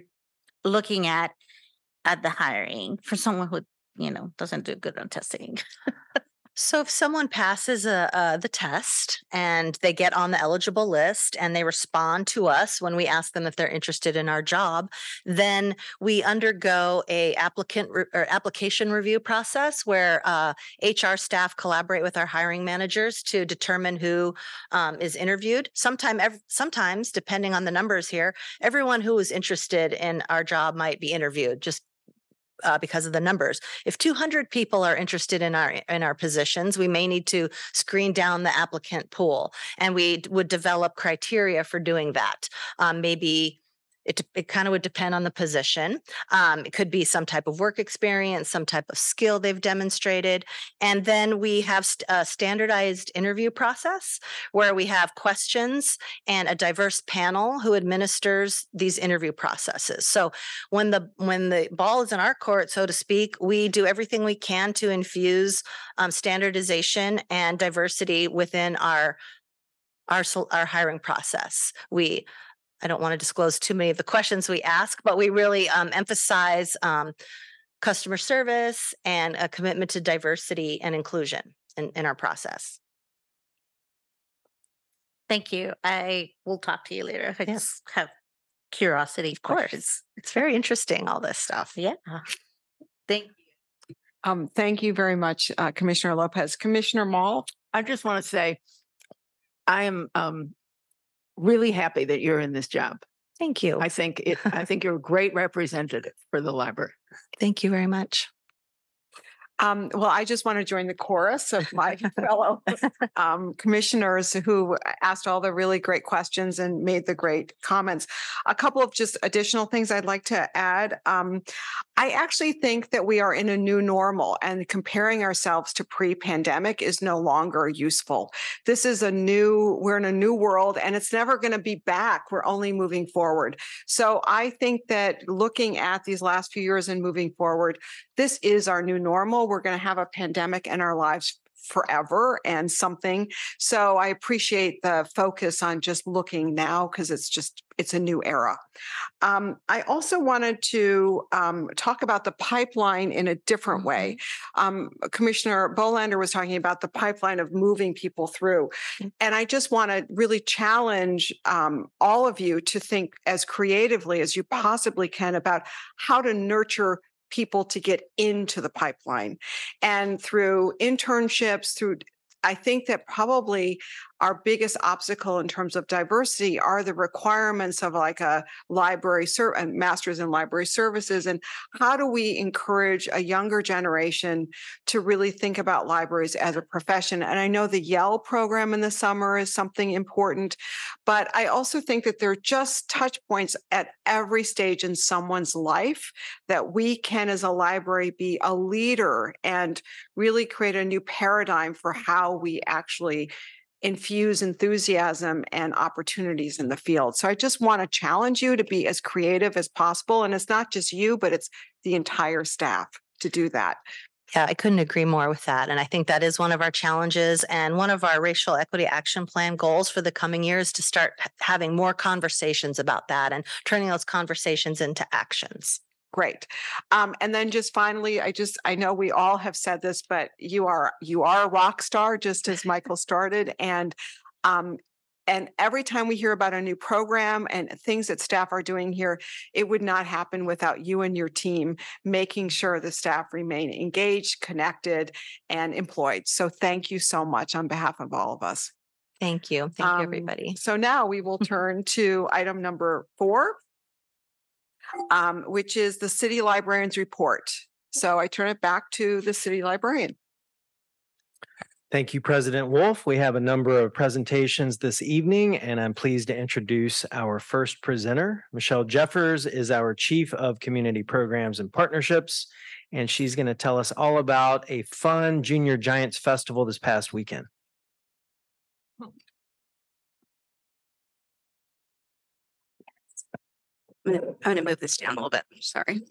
Speaker 13: looking at at the hiring for someone who you know doesn't do good on testing
Speaker 8: So if someone passes uh, uh, the test and they get on the eligible list and they respond to us when we ask them if they're interested in our job, then we undergo a applicant re- or application review process where uh, HR staff collaborate with our hiring managers to determine who um, is interviewed. Sometime, ev- sometimes, depending on the numbers here, everyone who is interested in our job might be interviewed. Just uh, because of the numbers. If 200 people are interested in our in our positions, we may need to screen down the applicant pool, and we would develop criteria for doing that. Um, maybe It, it kind of would depend on the position. Um, it could be some type of work experience, some type of skill they've demonstrated. And then we have a standardized interview process where we have questions and a diverse panel who administers these interview processes. So when the when the ball is in our court, so to speak, we do everything we can to infuse um, standardization and diversity within our our our hiring process. We I don't want to disclose too many of the questions we ask, but we really um, emphasize um, customer service and a commitment to diversity and inclusion in, in our process.
Speaker 13: Thank you. I will talk to you later. If I just have curiosity.
Speaker 8: Of course,
Speaker 13: questions.
Speaker 8: it's very interesting all this stuff.
Speaker 13: Yeah. Thank you.
Speaker 2: Um, thank you very much, uh, Commissioner Lopez. Commissioner Mall?
Speaker 12: I just want to say, I am um, really happy that you're in this job.
Speaker 8: Thank you.
Speaker 12: I think it. I think you're a great representative for the library.
Speaker 8: Thank you very much.
Speaker 2: Um, well, I just want to join the chorus of my fellow um, commissioners who asked all the really great questions and made the great comments. A couple of just additional things I'd like to add. Um, I actually think that we are in a new normal and comparing ourselves to pre pandemic is no longer useful. This is a new, we're in a new world and it's never going to be back. We're only moving forward. So I think that looking at these last few years and moving forward, this is our new normal. We're going to have a pandemic in our lives forever and something. So I appreciate the focus on just looking now because it's just it's a new era. Um, I also wanted to um, talk about the pipeline in a different way. Um, Commissioner Bolander was talking about the pipeline of moving people through, and I just want to really challenge um, all of you to think as creatively as you possibly can about how to nurture people to get into the pipeline. And through internships through I think that probably our biggest obstacle in terms of diversity are the requirements of like a library ser- a master's in library services and how do we encourage a younger generation to really think about libraries as a profession? And i know the yell program in the summer is something important but i also think that there are just touch points at every stage in someone's life that we can as a library be a leader and really create a new paradigm for how we actually infuse enthusiasm and opportunities in the field. So I just want to challenge you to be as creative as possible. And it's not just you, but it's the entire staff to do that.
Speaker 8: Yeah, I couldn't agree more with that. And I think that is one of our challenges and one of our racial equity action plan goals for the coming years to start having more conversations about that and turning those conversations into actions.
Speaker 2: Great. Um, and then just finally, I just I know we all have said this, but you are you are a rock star, just as Michael started. And um, and every time we hear about a new program and things that staff are doing here, it would not happen without you and your team making sure the staff remain engaged, connected, and employed. So thank you so much on behalf of all of us.
Speaker 8: Thank you. Thank
Speaker 2: Um,
Speaker 8: you, everybody.
Speaker 2: So now we will turn to item number four, um, which is the city librarian's report. So I turn it back to the city librarian.
Speaker 7: Thank you, President Wolf. We have a number of presentations this evening, and I'm pleased to introduce our first presenter. Michelle Jeffers is our Chief of Community Programs and Partnerships, and she's going to tell us all about a fun Junior Giants Festival this past weekend.
Speaker 14: I'm gonna, I'm gonna move this down a little bit. Sorry.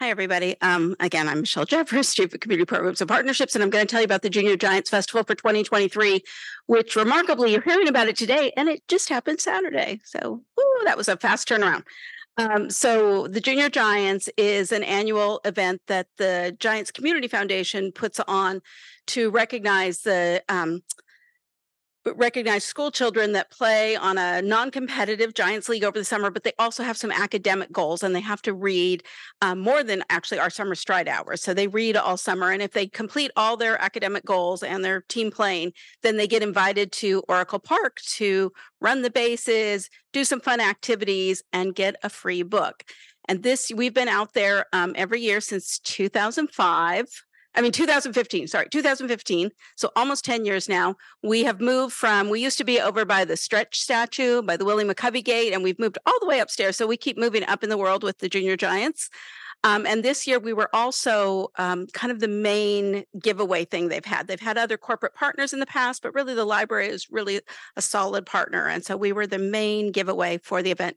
Speaker 14: Hi, everybody. Um, again, I'm Michelle Jeffers, Chief of Community Programs and Partnerships, and I'm going to tell you about the Junior Giants Festival for 2023, which remarkably you're hearing about it today, and it just happened Saturday. So that was a fast turnaround. Um, so the Junior Giants is an annual event that the Giants Community Foundation puts on to recognize the um, recognize school children that play on a non-competitive Giants league over the summer, but they also have some academic goals and they have to read um, more than actually our summer stride hours. So they read all summer, and if they complete all their academic goals and their team playing, then they get invited to Oracle Park to run the bases, do some fun activities, and get a free book. And this we've been out there um, every year since 2005 I mean, 2015, sorry, 2015. So almost 10 years now. We have moved from, we used to be over by the stretch statue, by the Willie McCovey gate, and we've moved all the way upstairs. So we keep moving up in the world with the junior giants. Um, and this year we were also um, kind of the main giveaway thing they've had. They've had other corporate partners in the past, but really the library is really a solid partner. And so we were the main giveaway for the event.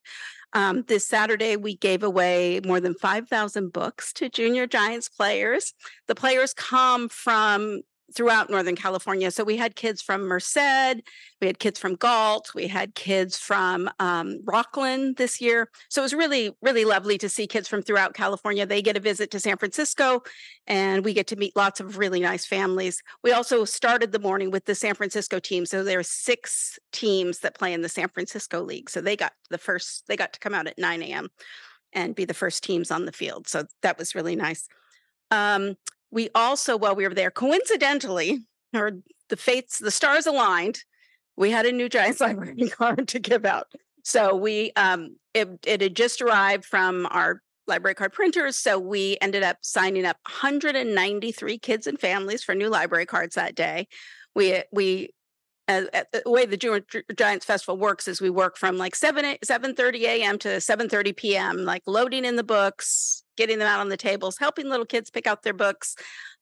Speaker 14: Um, this Saturday, we gave away more than 5,000 books to Junior Giants players. The players come from throughout Northern California. So we had kids from Merced, we had kids from Galt, we had kids from um, Rocklin this year. So it was really, really lovely to see kids from throughout California. They get a visit to San Francisco and we get to meet lots of really nice families. We also started the morning with the San Francisco team. So there are six teams that play in the San Francisco League. So they got the first, they got to come out at 9 a.m. and be the first teams on the field. So that was really nice. Um, we also, while we were there, coincidentally, or the fates, the stars aligned, we had a new Giants library card to give out. So we, um, it, it had just arrived from our library card printers. So we ended up signing up 193 kids and families for new library cards that day. We, we, uh, the way the Giants Festival works is we work from like 7 7 30 a.m. to 7 30 p.m. like loading in the books getting them out on the tables, helping little kids pick out their books,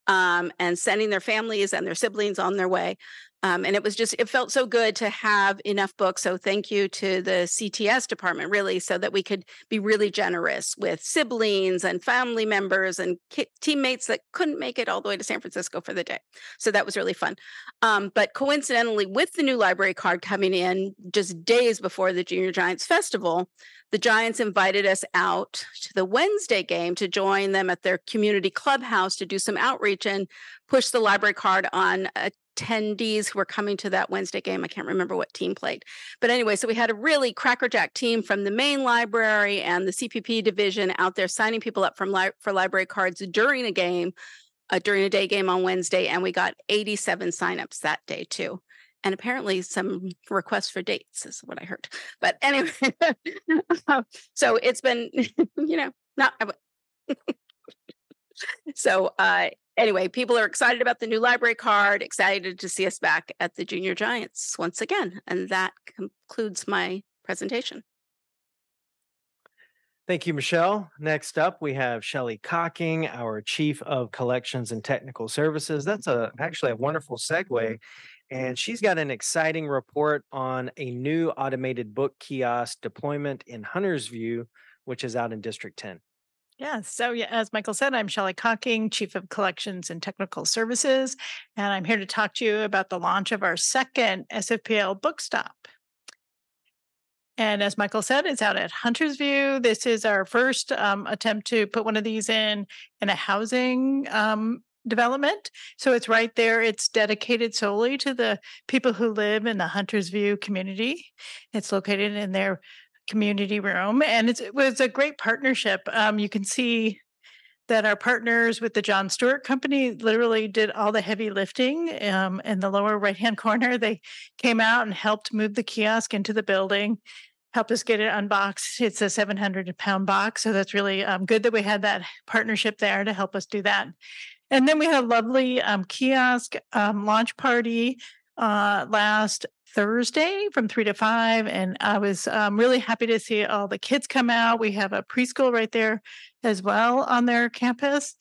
Speaker 14: um, and sending their families and their siblings on their way. Um, and it was just, it felt so good to have enough books. So thank you to the CTS department, really, so that we could be really generous with siblings and family members and ki- teammates that couldn't make it all the way to San Francisco for the day. So that was really fun. Um, but coincidentally, with the new library card coming in just days before the Junior Giants Festival, the Giants invited us out to the Wednesday game to join them at their community clubhouse to do some outreach and push the library card on attendees who were coming to that Wednesday game. I can't remember what team played. But anyway, so we had a really crackerjack team from the main library and the CPP division out there signing people up from li- for library cards during a game. Uh, during a day game on Wednesday, and we got 87 signups that day too and apparently some requests for dates is what I heard. But anyway, so it's been, you know, not. so uh, anyway, people are excited about the new library card, excited to see us back at the Junior Giants once again, and that concludes my presentation.
Speaker 7: Thank you, Michelle. Next up, we have Shelley Cocking, our Chief of Collections and Technical Services. That's a actually a wonderful segue and she's got an exciting report on a new automated book kiosk deployment in Hunter's View, which is out in District 10.
Speaker 15: Yeah. So, yeah, as Michael said, I'm Shelley Cocking, Chief of Collections and Technical Services, and I'm here to talk to you about the launch of our second SFPL bookstop. And as Michael said, it's out at Hunter's View. This is our first um, attempt to put one of these in in a housing um, development. So it's right there. It's dedicated solely to the people who live in the Hunters View community. It's located in their community room, and it was a great partnership. Um, you can see that our partners with the John Stewart Company literally did all the heavy lifting. Um, in the lower right hand corner, they came out and helped move the kiosk into the building helped us get it unboxed. It's a 700 pound box. So that's really um, good that we had that partnership there to help us do that. And then we had a lovely um, kiosk um, launch party uh, last Thursday from three to five. And I was um, really happy to see all the kids come out. We have a preschool right there as well on their campus.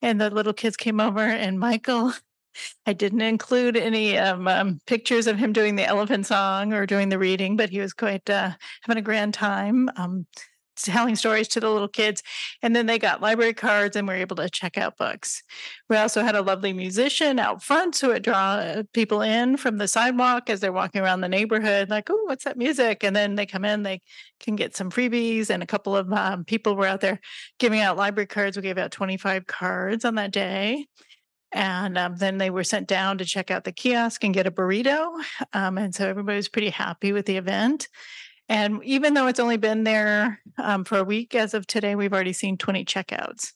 Speaker 15: And the little kids came over, and Michael, I didn't include any um, um, pictures of him doing the elephant song or doing the reading, but he was quite uh, having a grand time. Telling stories to the little kids. And then they got library cards and were able to check out books. We also had a lovely musician out front who would draw people in from the sidewalk as they're walking around the neighborhood, like, oh, what's that music? And then they come in, they can get some freebies. And a couple of um, people were out there giving out library cards. We gave out 25 cards on that day. And um, then they were sent down to check out the kiosk and get a burrito. Um, and so everybody was pretty happy with the event. And even though it's only been there um, for a week as of today, we've already seen 20 checkouts.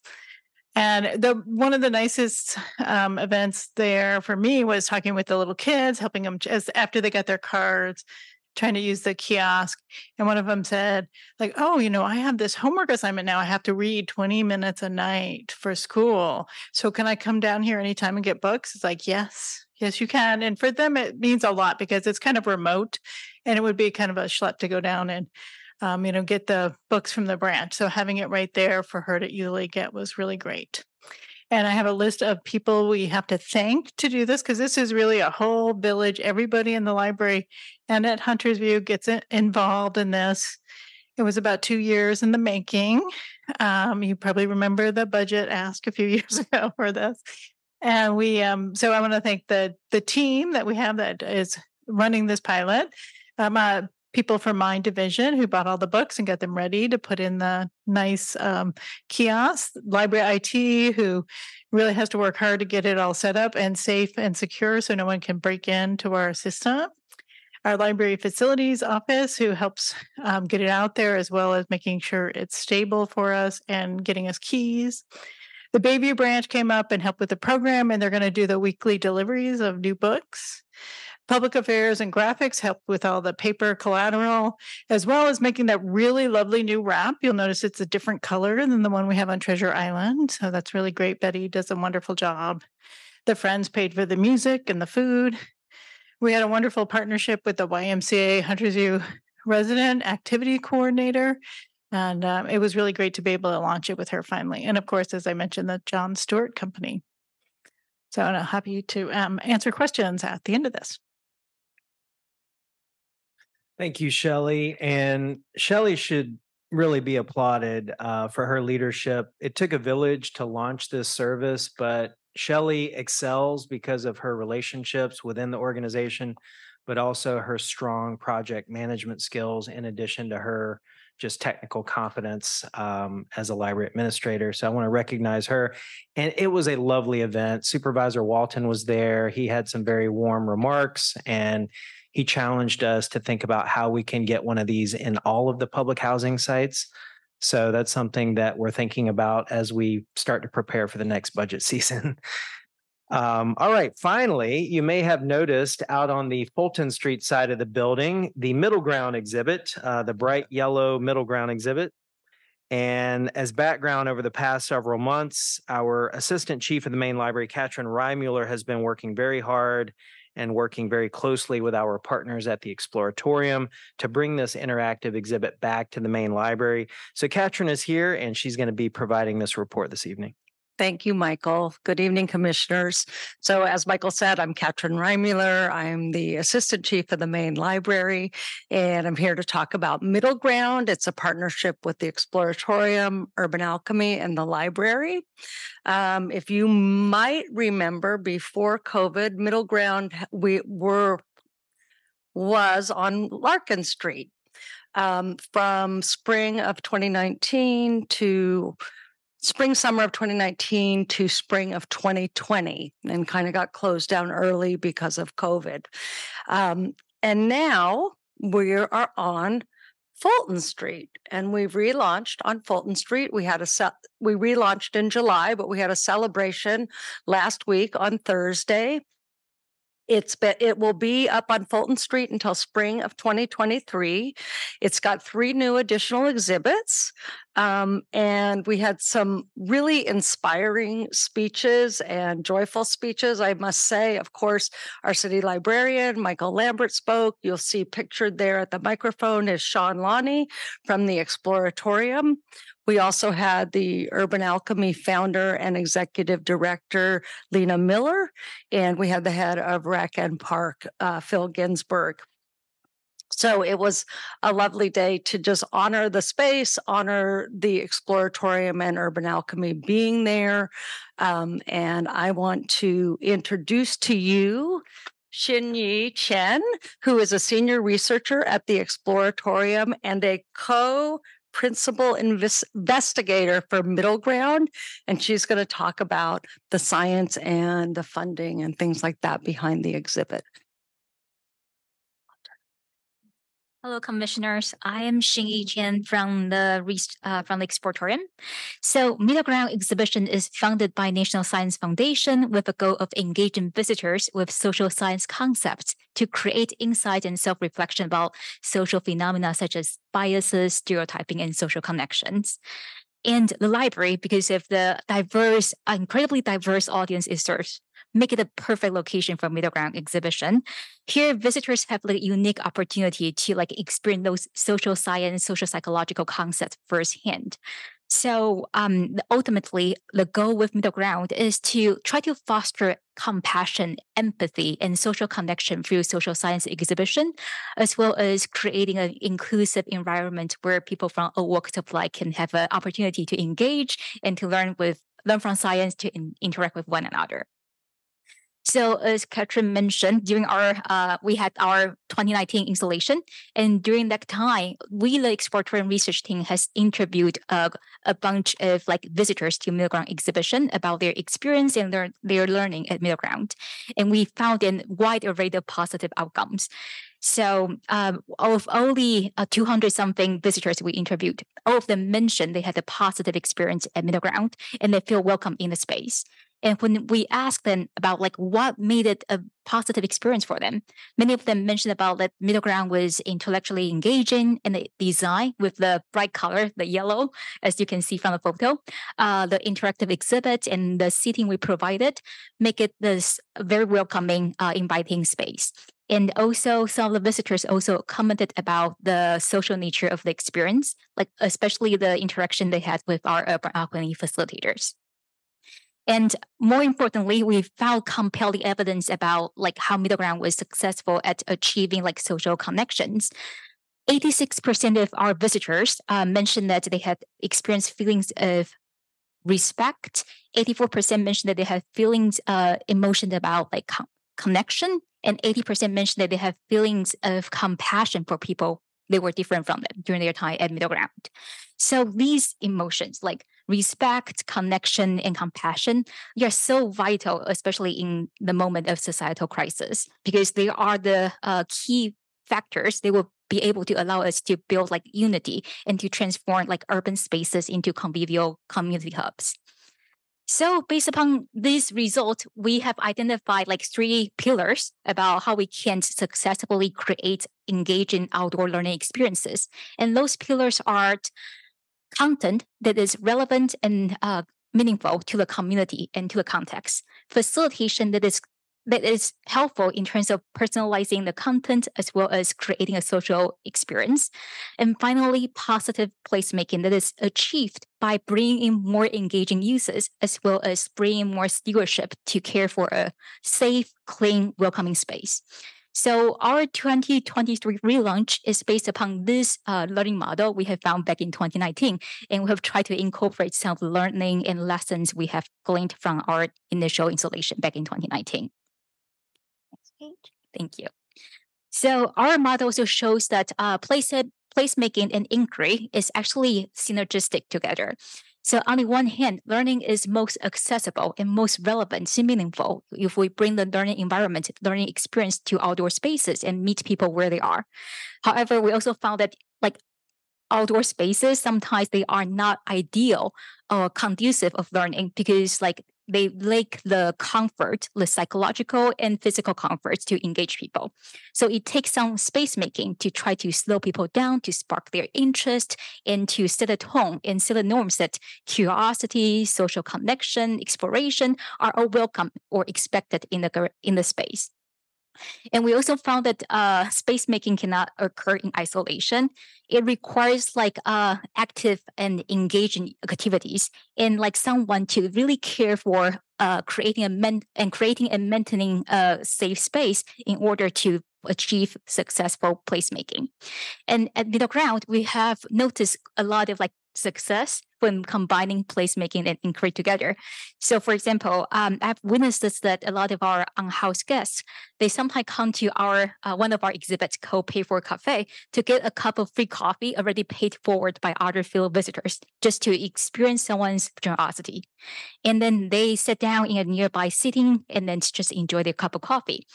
Speaker 15: And the one of the nicest um, events there for me was talking with the little kids, helping them as after they got their cards, trying to use the kiosk. And one of them said, like, oh, you know, I have this homework assignment now. I have to read 20 minutes a night for school. So can I come down here anytime and get books? It's like, yes, yes, you can. And for them, it means a lot because it's kind of remote and it would be kind of a schlep to go down and um, you know, get the books from the branch. So having it right there for her to easily get was really great. And I have a list of people we have to thank to do this because this is really a whole village. Everybody in the library and at Hunters View gets involved in this. It was about two years in the making. Um, you probably remember the budget ask a few years ago for this. And we, um, so I want to thank the the team that we have that is running this pilot. Um, uh, people from my division who bought all the books and got them ready to put in the nice um, kiosk. Library IT, who really has to work hard to get it all set up and safe and secure so no one can break into our system. Our library facilities office, who helps um, get it out there as well as making sure it's stable for us and getting us keys. The Bayview branch came up and helped with the program, and they're going to do the weekly deliveries of new books. Public Affairs and Graphics helped with all the paper collateral, as well as making that really lovely new wrap. You'll notice it's a different color than the one we have on Treasure Island. So that's really great. Betty does a wonderful job. The friends paid for the music and the food. We had a wonderful partnership with the YMCA Hunters View resident activity coordinator. And um, it was really great to be able to launch it with her finally. And of course, as I mentioned, the John Stewart Company. So I'm happy to um, answer questions at the end of this.
Speaker 7: Thank you, Shelley. And Shelley should really be applauded uh, for her leadership. It took a village to launch this service, but Shelley excels because of her relationships within the organization, but also her strong project management skills, in addition to her just technical competence um, as a library administrator. So I want to recognize her. And it was a lovely event. Supervisor Walton was there. He had some very warm remarks and he challenged us to think about how we can get one of these in all of the public housing sites. So that's something that we're thinking about as we start to prepare for the next budget season. Um, all right, finally, you may have noticed out on the Fulton Street side of the building, the middle ground exhibit, uh, the bright yellow middle ground exhibit. And as background over the past several months, our assistant chief of the main library, Katrin Reimuller, has been working very hard and working very closely with our partners at the Exploratorium to bring this interactive exhibit back to the main library. So Katrin is here and she's going to be providing this report this evening.
Speaker 16: Thank you, Michael. Good evening, commissioners. So, as Michael said, I'm Katrin Reimuller. I'm the assistant chief of the main library, and I'm here to talk about Middle Ground. It's a partnership with the Exploratorium, Urban Alchemy, and the library. Um, if you might remember, before COVID, Middle Ground we were was on Larkin Street um, from spring of 2019 to spring summer of 2019 to spring of 2020 and kind of got closed down early because of covid. Um, and now we are on fulton street and we've relaunched on fulton street. We had a we relaunched in july but we had a celebration last week on thursday it's been, it will be up on Fulton Street until spring of 2023. It's got three new additional exhibits. Um, and we had some really inspiring speeches and joyful speeches. I must say, of course, our city librarian, Michael Lambert, spoke. You'll see pictured there at the microphone is Shawn Lani from the Exploratorium. We also had the Urban Alchemy founder and executive director, Lena Miller, and we had the head of Rec and Park, uh, Phil Ginsburg. So it was a lovely day to just honor the space, honor the Exploratorium and Urban Alchemy being there. Um, and I want to introduce to you Xinyi Chen, who is a senior researcher at the Exploratorium and a co principal inves- investigator for Middle Ground. And she's going to talk about the science and the funding and things like that behind the exhibit.
Speaker 17: Hello, commissioners. I am Xinyi from the uh, from the Exploratorium. So, Middle Ground exhibition is funded by National Science Foundation with a goal of engaging visitors with social science concepts to create insight and self-reflection about social phenomena such as biases, stereotyping, and social connections. And the library, because of the diverse, incredibly diverse audience it serves, make it a perfect location for middle ground exhibition. Here, visitors have like a unique opportunity to like experience those social science, social psychological concepts firsthand. So um, ultimately, the goal with Middle Ground is to try to foster compassion, empathy, and social connection through social science exhibition, as well as creating an inclusive environment where people from all walks of life can have an opportunity to engage and to learn with learn from science to in, interact with one another. So as Katrin mentioned, during our uh, we had our 2019 installation, and during that time, we the Exploratorium research team has interviewed uh, a bunch of like visitors to Middle Ground exhibition about their experience and their their learning at Middle Ground, and we found a wide array of positive outcomes. So, um, of only uh, 200 something visitors we interviewed, all of them mentioned they had a positive experience at Middle Ground and they feel welcome in the space. And when we asked them about like what made it a positive experience for them, many of them mentioned about that middle ground was intellectually engaging and the design with the bright color, the yellow, as you can see from the photo, uh, the interactive exhibit and the seating we provided make it this very welcoming, uh, inviting space. And also, some of the visitors also commented about the social nature of the experience, like especially the interaction they had with our urban alchemy facilitators. And more importantly, we found compelling evidence about like how middle ground was successful at achieving like social connections. 86% of our visitors uh, mentioned that they had experienced feelings of respect. 84% mentioned that they had feelings, uh, emotions about like com- connection. And 80% mentioned that they have feelings of compassion for people they were different from them during their time at middle ground. So these emotions like respect, connection, and compassion, they are so vital, especially in the moment of societal crisis, because they are the uh, key factors. They will be able to allow us to build like unity and to transform like urban spaces into convivial community hubs. So based upon these results, we have identified like three pillars about how we can successfully create engaging outdoor learning experiences. And those pillars are content that is relevant and uh, meaningful to the community and to the context, facilitation that is that is helpful in terms of personalizing the content as well as creating a social experience. And finally, positive placemaking that is achieved by bringing in more engaging users as well as bringing more stewardship to care for a safe, clean, welcoming space. So our 2023 relaunch is based upon this uh, learning model we have found back in 2019, and we have tried to incorporate some of the learning and lessons we have gleaned from our initial installation back in 2019. Next page. Thank you. So our model also shows that uh, place placemaking and inquiry is actually synergistic together. So on the one hand, learning is most accessible and most relevant and meaningful if we bring the learning environment, learning experience to outdoor spaces and meet people where they are. However, we also found that like outdoor spaces, sometimes they are not ideal or conducive of learning because like they lack the comfort, the psychological and physical comforts to engage people. So it takes some space making to try to slow people down, to spark their interest, and to set a tone and set the norms that curiosity, social connection, exploration are all welcome or expected in the in the space. And we also found that uh, space making cannot occur in isolation. It requires like uh, active and engaging activities and like someone to really care for uh, creating a and creating and maintaining a safe space in order to achieve successful placemaking. And at Middle Ground, we have noticed a lot of like success when combining placemaking and inquiry together. So, for example, um, I've witnessed this that a lot of our on-house guests they sometimes come to our uh, one of our exhibits called Pay for Cafe to get a cup of free coffee already paid forward by other field visitors just to experience someone's generosity, and then they sit down in a nearby sitting and then just enjoy their cup of coffee.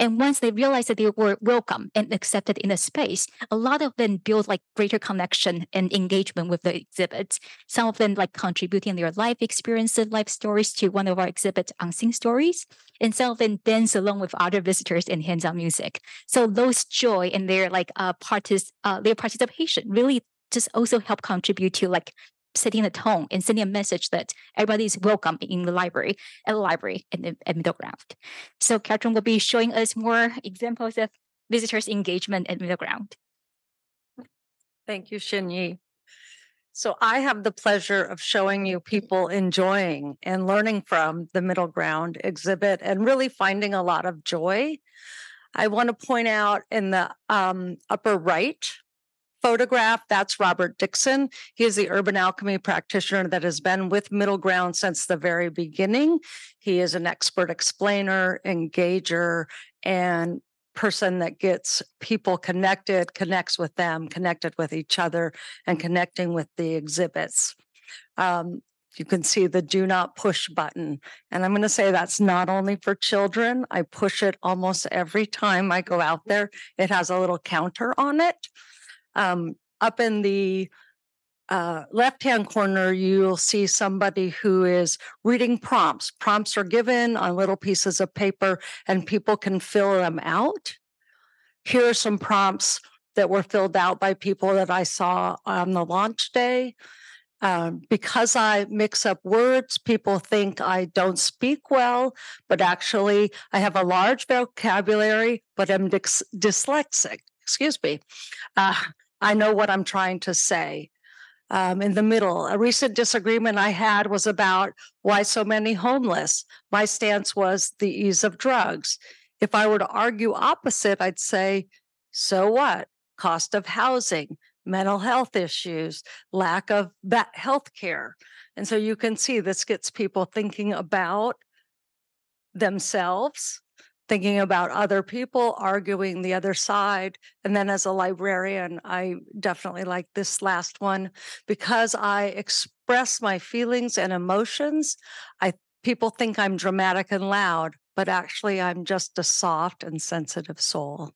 Speaker 17: And once they realized that they were welcome and accepted in the space, a lot of them built like greater connection and engagement with the exhibits. Some of them like contributing their life experiences, life stories to one of our exhibits, Unseen Stories. And some of them dance along with other visitors in hands-on music. So those joy and their like uh, partic- uh their participation really just also help contribute to like setting the tone and sending a message that everybody is welcome in the library, at the library and the at middle ground. So Katrin will be showing us more examples of visitors' engagement at middle ground.
Speaker 16: Thank you, Xinyi. So I have the pleasure of showing you people enjoying and learning from the middle ground exhibit and really finding a lot of joy. I want to point out in the um, upper right photograph, that's Robert Dixon. He is the urban alchemy practitioner that has been with Middle Ground since the very beginning. He is an expert explainer, engager, and person that gets people connected, connects with them, connected with each other, and connecting with the exhibits. Um, you can see the do not push button. And I'm going to say that's not only for children. I push it almost every time I go out there. It has a little counter on it. Um, up in the uh, left hand corner, you'll see somebody who is reading prompts. Prompts are given on little pieces of paper, and people can fill them out. Here are some prompts that were filled out by people that I saw on the launch day. Um, because I mix up words, people think I don't speak well, but actually, I have a large vocabulary, but I'm dys- dyslexic. Excuse me. Uh, I know what I'm trying to say. Um, in the middle, a recent disagreement I had was about why so many homeless. My stance was the ease of drugs. If I were to argue opposite, I'd say, so what? Cost of housing, mental health issues, lack of health care. And so you can see this gets people thinking about themselves thinking about other people, arguing the other side. And then as a librarian, I definitely like this last one because I express my feelings and emotions. I people think I'm dramatic and loud, but actually I'm just a soft and sensitive soul.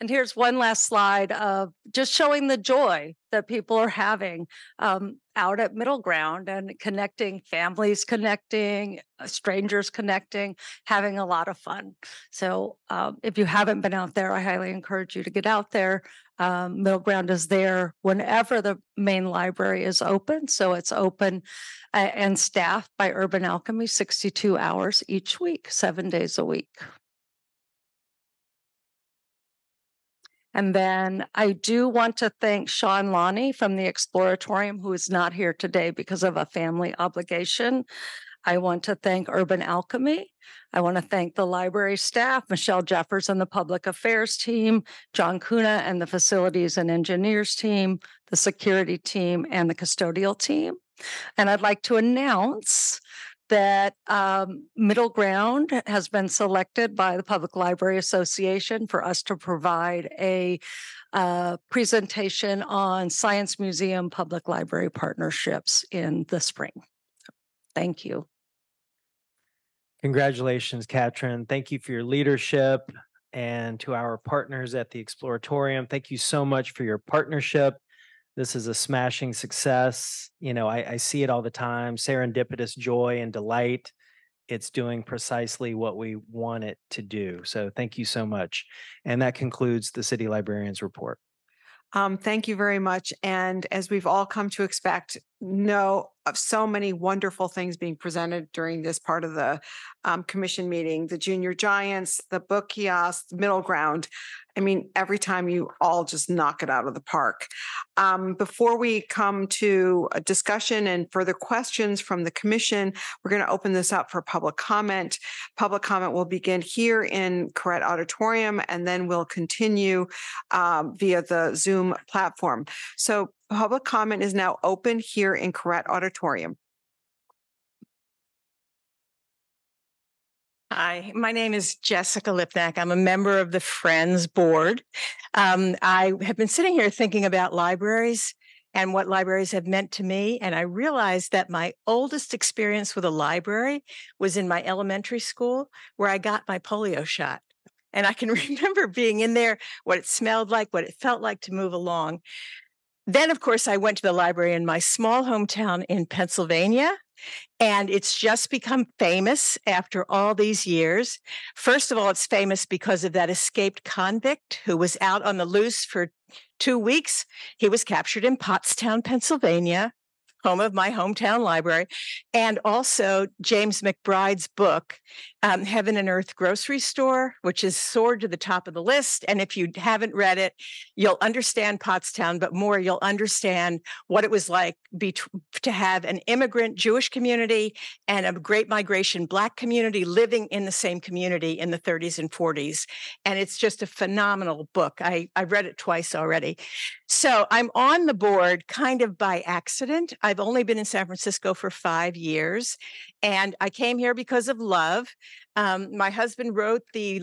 Speaker 16: And here's one last slide of just showing the joy that people are having um, out at Middle Ground and connecting, families connecting, uh, strangers connecting, having a lot of fun. So um, if you haven't been out there, I highly encourage you to get out there. Um, Middle Ground is there whenever the main library is open. So it's open and staffed by Urban Alchemy 62 hours each week, seven days a week. And then I do want to thank Shawn Lani from the Exploratorium, who is not here today because of a family obligation. I want to thank Urban Alchemy. I want to thank the library staff, Michelle Jeffers and the public affairs team, John Kuna and the facilities and engineers team, the security team, and the custodial team. And I'd like to announce that um, Middle Ground has been selected by the Public Library Association for us to provide a uh, presentation on Science Museum Public Library partnerships in the spring. Thank you.
Speaker 7: Congratulations, Katrin. Thank you for your leadership and to our partners at the Exploratorium. Thank you so much for your partnership this is a smashing success. You know, I, I see it all the time serendipitous joy and delight. It's doing precisely what we want it to do. So thank you so much. And that concludes the city librarian's report.
Speaker 2: Um, thank you very much. And as we've all come to expect, know of so many wonderful things being presented during this part of the um, commission meeting the junior giants, the book kiosk, middle ground. I mean, every time you all just knock it out of the park. Um, before we come to a discussion and further questions from the commission, we're going to open this up for public comment. Public comment will begin here in Koret Auditorium, and then we'll continue um, via the Zoom platform. So public comment is now open here in Koret Auditorium.
Speaker 18: Hi, my name is Jessica Lipnack. I'm a member of the Friends Board. Um, I have been sitting here thinking about libraries, and what libraries have meant to me. And I realized that my oldest experience with a library was in my elementary school where I got my polio shot. And I can remember being in there, what it smelled like, what it felt like to move along. Then, of course, I went to the library in my small hometown in Pennsylvania. And it's just become famous after all these years. First of all, it's famous because of that escaped convict who was out on the loose for two weeks. He was captured in Pottstown, Pennsylvania home of my hometown library, and also James McBride's book, um, Heaven and Earth Grocery Store, which is soared to the top of the list. And if you haven't read it, you'll understand Pottstown, but more, you'll understand what it was like be, to have an immigrant Jewish community and a great migration Black community living in the same community in the 30s and 40s. And it's just a phenomenal book. I, I've read it twice already. So I'm on the board kind of by accident. I've only been in San Francisco for five years, and I came here because of love. Um, my husband wrote the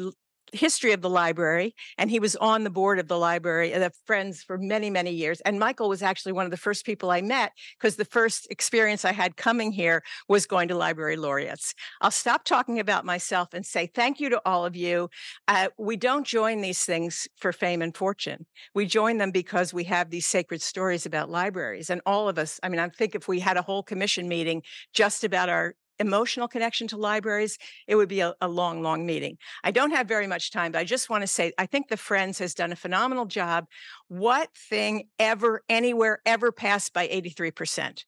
Speaker 18: history of the library and he was on the board of the library uh, friends for many many years and michael was actually one of the first people i met because the first experience i had coming here was going to library laureates. I'll stop talking about myself and say thank you to all of you. Uh, we don't join these things for fame and fortune. We join them because we have these sacred stories about libraries and all of us i mean i think if we had a whole commission meeting just about our emotional connection to libraries, it would be a, a, long, long meeting. I don't have very much time, but I just want to say I think the Friends has done a phenomenal job. What thing ever, anywhere, ever passed by 83%?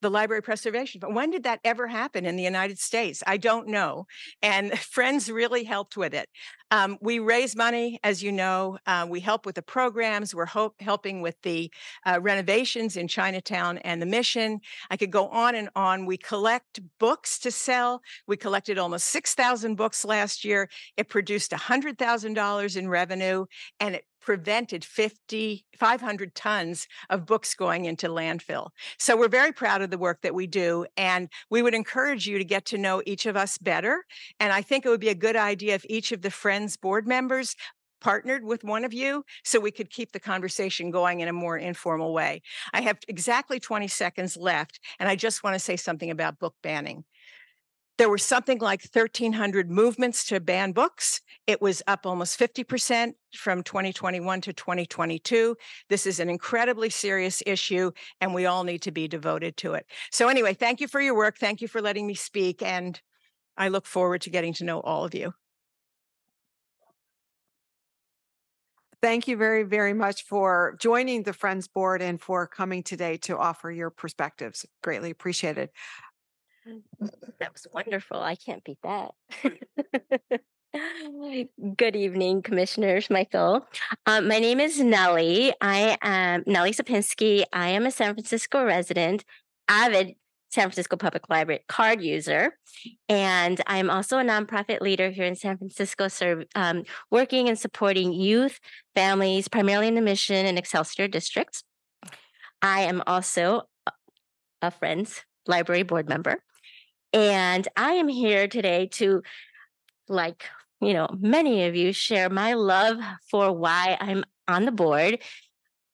Speaker 18: The library preservation. But when did that ever happen in the United States? I don't know. And friends really helped with it. Um, we raise money, as you know. Uh, we help with the programs. We're helping with the uh, renovations in Chinatown and the mission. I could go on and on. We collect books to sell. We collected almost 6,000 books last year. It produced $100,000 in revenue, and it prevented 50, 500 tons of books going into landfill. So we're very proud of the work that we do. And we would encourage you to get to know each of us better. And I think it would be a good idea if each of the Friends board members partnered with one of you so we could keep the conversation going in a more informal way. I have exactly 20 seconds left, and I just want to say something about book banning. There were something like 1,300 movements to ban books. It was up almost 50% from 2021 to 2022. This is an incredibly serious issue, and we all need to be devoted to it. So, anyway, thank you for your work. Thank you for letting me speak. And I look forward to getting to know all of you.
Speaker 2: Thank you very, very much for joining the Friends Board and for coming today to offer your perspectives. Greatly appreciated.
Speaker 19: That was wonderful. I can't beat that. Good evening, commissioners, Michael. Um, my name is Nellie. I am Nellie Sapinski. I am a San Francisco resident, avid San Francisco Public Library card user. And I'm also a nonprofit leader here in San Francisco, serve, um, working and supporting youth, families, primarily in the Mission and Excelsior districts. I am also a Friends Library board member. And I am here today to, like, you know, many of you share my love for why I'm on the board.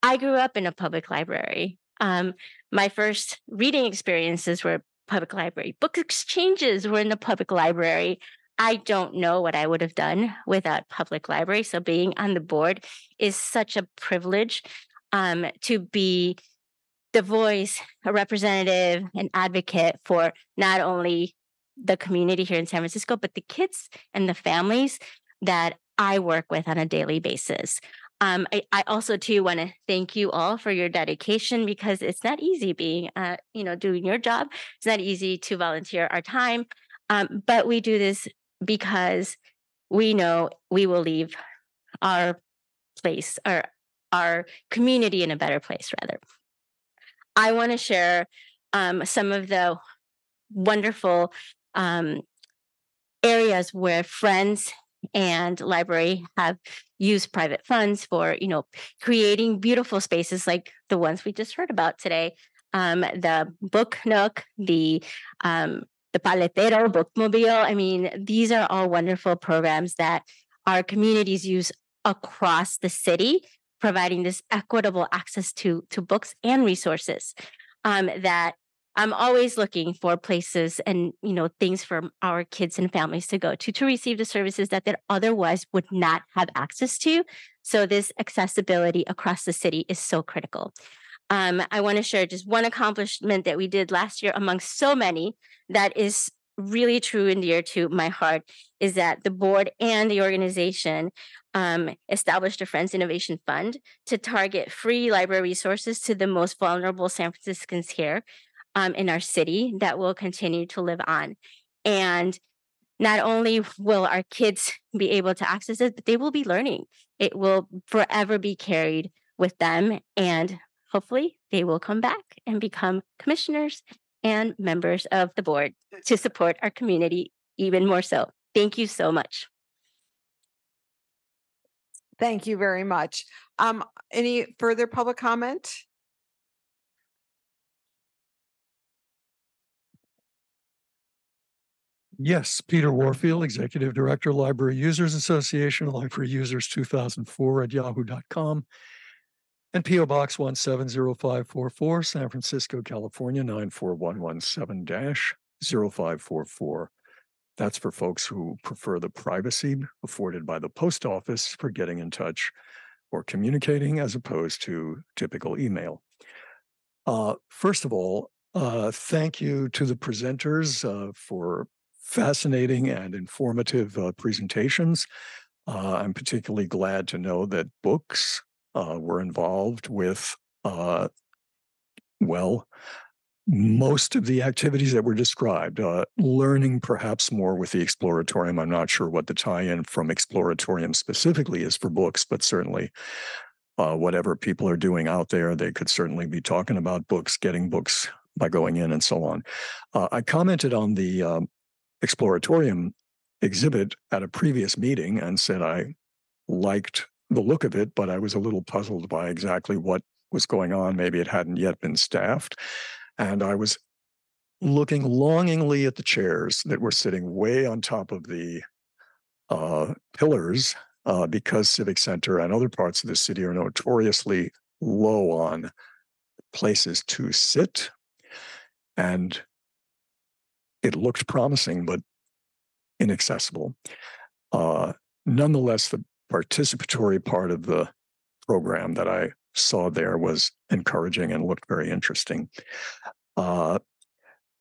Speaker 19: I grew up in a public library. Um, my first reading experiences were public library. Book exchanges were in the public library. I don't know what I would have done without public library. So being on the board is such a privilege um, to be the voice, a representative, an advocate for not only the community here in San Francisco, but the kids and the families that I work with on a daily basis. Um, I, I, also too want to thank you all for your dedication because it's not easy being, uh, you know, doing your job. It's not easy to volunteer our time, um, but we do this because we know we will leave our place, our our community in a better place, rather. I want to share um, some of the wonderful um, areas where friends and library have used private funds for you know creating beautiful spaces like the ones we just heard about today. Um, the book nook the um, the paletero bookmobile i mean these are all wonderful programs that our communities use across the city providing this equitable access to to books and resources um, that I'm always looking for places and you know things for our kids and families to go to to receive the services that they otherwise would not have access to. So this accessibility across the city is so critical. Um, I want to share just one accomplishment that we did last year among so many that is really true and dear to my heart is that the board and the organization um, established a Friends Innovation Fund to target free library resources to the most vulnerable San Franciscans here um, in our city that will continue to live on. And not only will our kids be able to access it, but they will be learning. It will forever be carried with them. And hopefully, they will come back and become commissioners and members of the board to support our community even more so. Thank you so much.
Speaker 2: Thank you very much. Um, any further public comment?
Speaker 4: Yes, Peter Warfield, Executive Director, Library Users Association, Library Users 2004 at yahoo.com, and PO Box 170544, San Francisco, California 94117 0544. That's for folks who prefer the privacy afforded by the post office for getting in touch or communicating as opposed to typical email. Uh, first of all, uh, thank you to the presenters uh, for fascinating and informative uh, presentations. Uh, I'm particularly glad to know that books uh, were involved with, uh, well, most of the activities that were described, uh, learning perhaps more with the Exploratorium. I'm not sure what the tie in from Exploratorium specifically is for books, but certainly uh, whatever people are doing out there, they could certainly be talking about books, getting books by going in and so on. Uh, I commented on the um, Exploratorium exhibit at a previous meeting and said I liked the look of it, but I was a little puzzled by exactly what was going on. Maybe it hadn't yet been staffed. And I was looking longingly at the chairs that were sitting way on top of the uh, pillars uh, because Civic Center and other parts of the city are notoriously low on places to sit. And it looked promising, but inaccessible. Uh, nonetheless, the participatory part of the program that I saw there was encouraging and looked very interesting. Uh,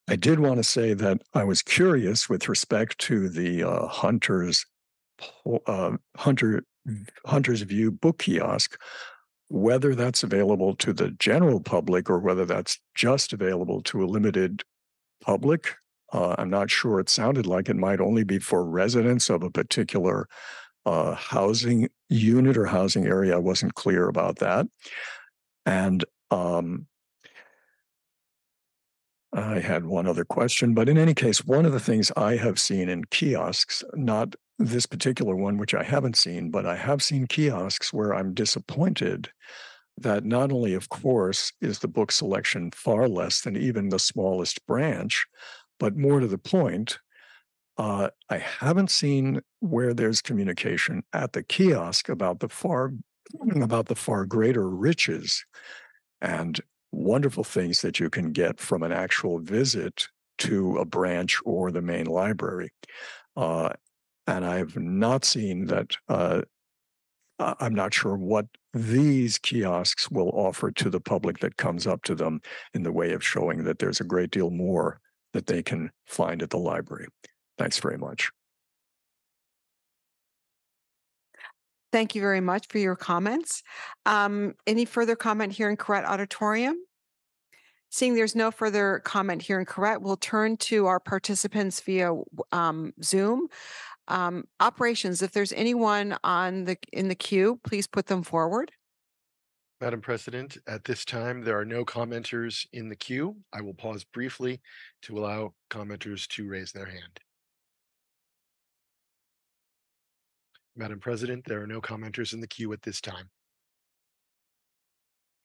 Speaker 4: I did want to say that I was curious with respect to the uh, Hunter's uh, Hunter Hunter's View book kiosk, whether that's available to the general public or whether that's just available to a limited public uh, I'm not sure. It sounded like it might only be for residents of a particular uh, housing unit or housing area. I wasn't clear about that. And um, I had one other question, but in any case, one of the things I have seen in kiosks, not this particular one, which I haven't seen, but I have seen kiosks where I'm disappointed that not only, of course, is the book selection far less than even the smallest branch, but more to the point, uh, I haven't seen where there's communication at the kiosk about the far about the far greater riches and wonderful things that you can get from an actual visit to a branch or the main library. Uh, and I've not seen that. Uh, I'm not sure what these kiosks will offer to the public that comes up to them in the way of showing that there's a great deal more that they can find at the library. Thanks very much.
Speaker 2: Thank you very much for your comments. Um, any further comment here in Koret Auditorium? Seeing there's no further comment here in Koret, we'll turn to our participants via um, Zoom. Um, operations, if there's anyone on the in the queue, please put them forward.
Speaker 3: Madam President, at this time, there are no commenters in the queue. I will pause briefly to allow commenters to raise their hand. Madam President, there are no commenters in the queue at this time.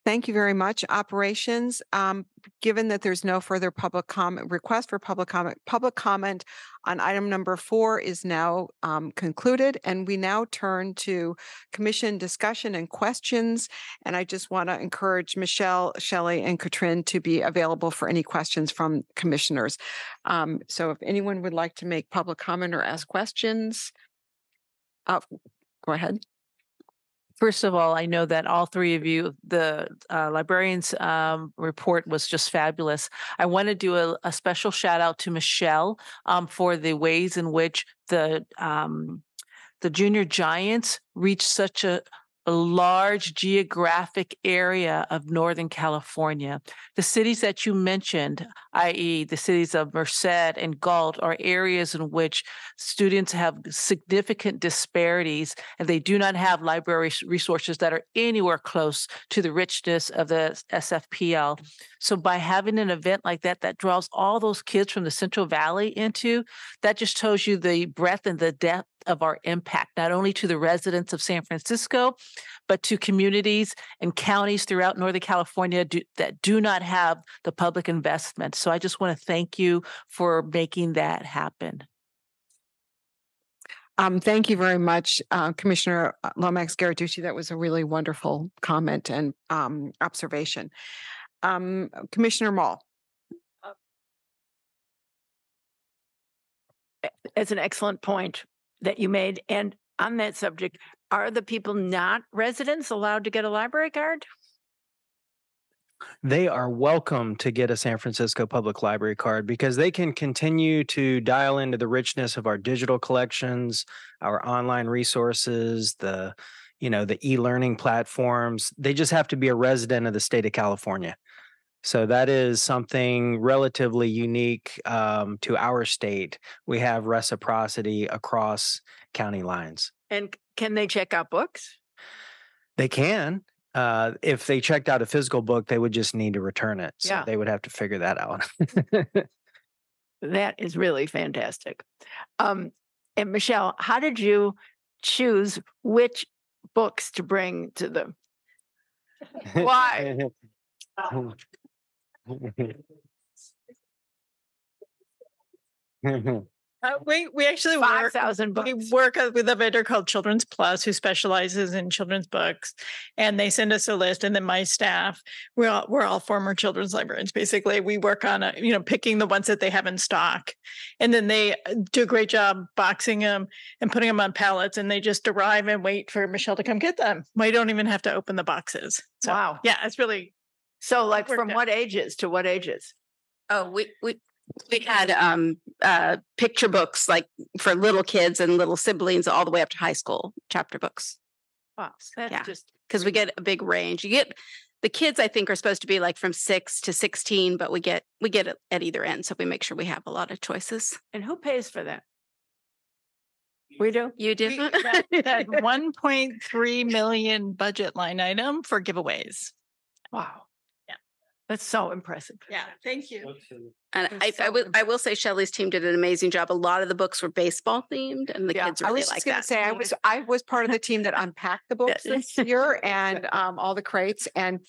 Speaker 2: Thank you very much. Operations, um, given that there's no further public comment, request for public comment, public comment on item number four is now um, concluded. And we now turn to commission discussion and questions. And I just want to encourage Michelle, Shelley, and Katrin to be available for any questions from commissioners. Um, so if anyone would like to make public comment or ask questions, uh, go ahead.
Speaker 6: First of all, I know that all three of you, the uh, librarian's um, report was just fabulous. I want to do a, a special shout out to Michelle um, for the ways in which the um, the junior giants reached such a, a large geographic area of Northern California. The cities that you mentioned, i.e., the cities of Merced and Galt, are areas in which students have significant disparities and they do not have library resources that are anywhere close to the richness of the SFPL. So, by having an event like that that draws all those kids from the Central Valley into, that just tells you the breadth and the depth of our impact, not only to the residents of San Francisco, but to communities and counties throughout Northern California do, that do not have the public investment. So I just want to thank you for making that happen.
Speaker 2: Um, thank you very much, uh, Commissioner uh, Lomax Giarduzzi. That was a really wonderful comment and um, observation. Um, Commissioner Mall.
Speaker 12: It's an excellent point that you made. And on that subject, are the people not residents allowed to get a library card?
Speaker 7: They are welcome to get a San Francisco Public Library card because they can continue to dial into the richness of our digital collections, our online resources, the you know, the e-learning platforms. They just have to be a resident of the state of California. So that is something relatively unique um, to our state. We have reciprocity across county lines.
Speaker 12: And can they check out books?
Speaker 7: They can. Uh, if they checked out a physical book, they would just need to return it. So
Speaker 12: Yeah.
Speaker 7: they would have to figure that out.
Speaker 12: That is really fantastic. Um, and Michelle, how did you choose which books to bring to them? Why?
Speaker 15: Uh, we we actually
Speaker 12: Five
Speaker 15: work
Speaker 12: thousand
Speaker 15: we work with a vendor called Children's Plus who specializes in children's books, and they send us a list. And then my staff, we're all we're all former children's librarians. Basically, we work on a you know picking the ones that they have in stock, and then they uh, do a great job boxing them and putting them on pallets. And they just arrive and wait for Michelle to come get them. We don't even have to open the boxes. So,
Speaker 12: Wow.
Speaker 15: Yeah, it's really
Speaker 12: So like from
Speaker 15: out.
Speaker 12: what ages to what ages?
Speaker 14: Oh, we, we, we had, um, uh, picture books like for little kids and little siblings all the way up to high school chapter books.
Speaker 12: Wow, that's
Speaker 14: Yeah.
Speaker 12: just
Speaker 14: Cause we get a big range. You get, the kids I think are supposed to be like from six to sixteen, but we get, we get it at either end. So we make sure we have a lot of choices.
Speaker 12: and who pays for that? We do.
Speaker 14: You do?
Speaker 15: that, that 1.3 million budget line item for giveaways.
Speaker 12: Wow. Yeah. That's so impressive.
Speaker 15: Yeah, thank you.
Speaker 14: And
Speaker 12: They're
Speaker 14: I, I will, I will say Shelley's team did an amazing job. A lot of the books were baseball themed and the
Speaker 2: Yeah,
Speaker 14: kids
Speaker 2: I
Speaker 14: really
Speaker 2: was
Speaker 14: like
Speaker 2: just gonna
Speaker 14: that.
Speaker 2: say, I was, I was part of the team that unpacked the books this year and um, all the crates. And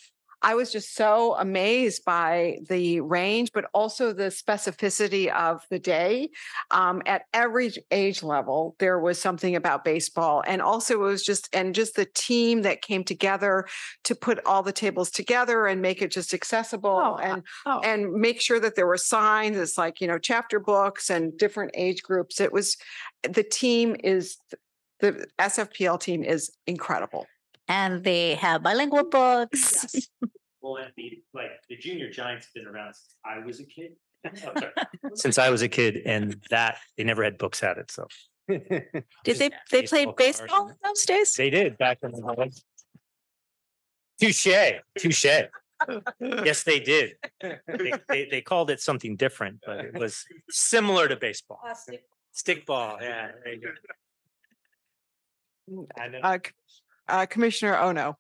Speaker 2: I was just so amazed by the range, but also the specificity of the day. Um, at every age level, there was something about baseball. And also it was just, and just the team that came together to put all the tables together and make it just accessible
Speaker 12: Oh,
Speaker 2: and
Speaker 12: oh.
Speaker 2: and make sure that there were signs. It's like, you know, chapter books and different age groups. It was the team is the SFPL team is incredible.
Speaker 13: And they have bilingual books.
Speaker 10: Well, and the, like the junior giants have been around since I was a kid. Oh, since I was a kid, and that they never had books at it. So
Speaker 13: Did they they played
Speaker 10: baseball cards
Speaker 13: baseball in those days?
Speaker 10: they did back in the days. Touche, touche. yes, they did. They, they, they called it something different, but it was similar to baseball. Stickball, yeah. there you go. I know.
Speaker 2: Uh, C- uh, Commissioner Ono.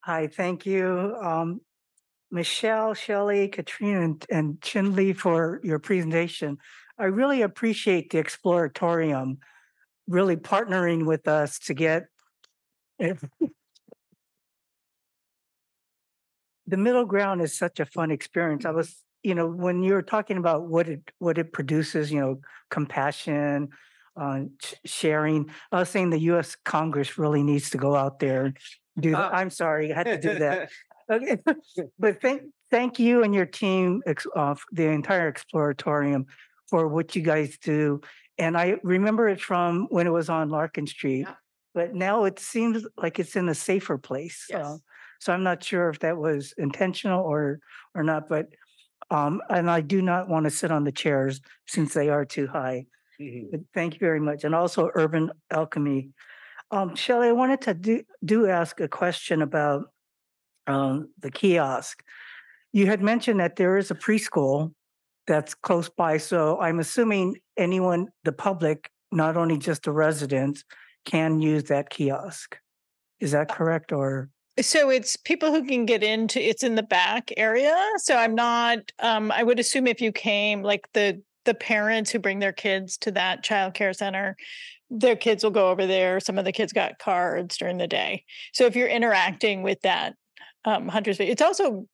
Speaker 11: Hi, thank you. Um, Michelle, Shelley, Katrina, and, and Xinyi for your presentation. I really appreciate the Exploratorium really partnering with us to get the middle ground is such a fun experience. I was, you know, when you were talking about what it what it produces, you know, compassion, uh, sharing. I was saying the U.S. Congress really needs to go out there and do that. I'm sorry, I had to do that. Okay, but thank thank you and your team, uh, the entire Exploratorium, for what you guys do. And I remember it from when it was on Larkin Street, but now it seems like it's in a safer place. uh,
Speaker 12: Yes.
Speaker 11: So I'm not sure if that was intentional or or not, but um, and I do not want to sit on the chairs since they are too high. But thank you very much. And also Urban Alchemy. Um, Shelley, I wanted to do do ask a question about um the kiosk. You had mentioned that there is a preschool that's close by, so I'm assuming anyone, the public, not only just the residents, can use that kiosk. Is that correct or?
Speaker 15: So it's people who can get into it's in the back area. So I'm not um I would assume if you came like the the parents who bring their kids to that child care center, their kids will go over there. Some of the kids got cards during the day. So if you're interacting with that um hunters it's also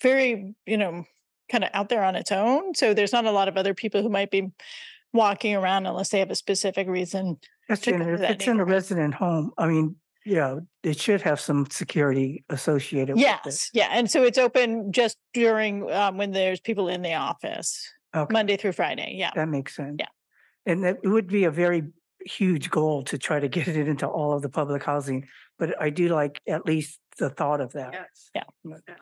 Speaker 15: very, you know, kind of out there on its own. So there's not a lot of other people who might be walking around unless they have a specific reason
Speaker 11: that's
Speaker 15: to
Speaker 11: and
Speaker 15: go to
Speaker 11: if
Speaker 15: that
Speaker 11: it's in a resident home, I mean, yeah, it should have some security associated with it.
Speaker 15: Yes, yeah, and so it's open just during um, when there's people in the office,
Speaker 11: Okay.
Speaker 15: Monday through Friday. Yeah,
Speaker 11: That makes sense.
Speaker 15: Yeah.
Speaker 11: And that it would be a very huge goal to try to get it into all of the public housing, but I do like at least the thought of that.
Speaker 12: Yes.
Speaker 15: Yeah.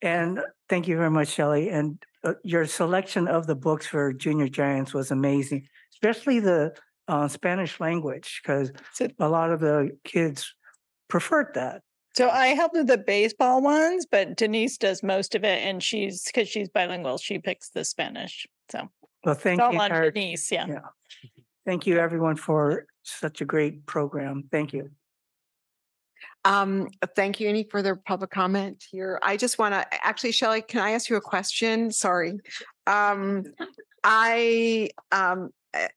Speaker 11: And thank you very much, Shelley. And uh, your selection of the books for Junior Giants was amazing, especially the uh, Spanish language, because a lot of the kids preferred that.
Speaker 15: So I help with the baseball ones, but Denise does most of it, and she's because she's bilingual. She picks the Spanish. So
Speaker 11: Well, thank
Speaker 15: it's all
Speaker 11: you.
Speaker 15: on
Speaker 11: entire-
Speaker 15: Denise. Yeah.
Speaker 11: Yeah. Thank you, everyone, for such a great program. Thank you.
Speaker 2: Um, thank you. Any further public comment here? I just want to, actually, Shelley, can I ask you a question? Sorry. Um, I, um,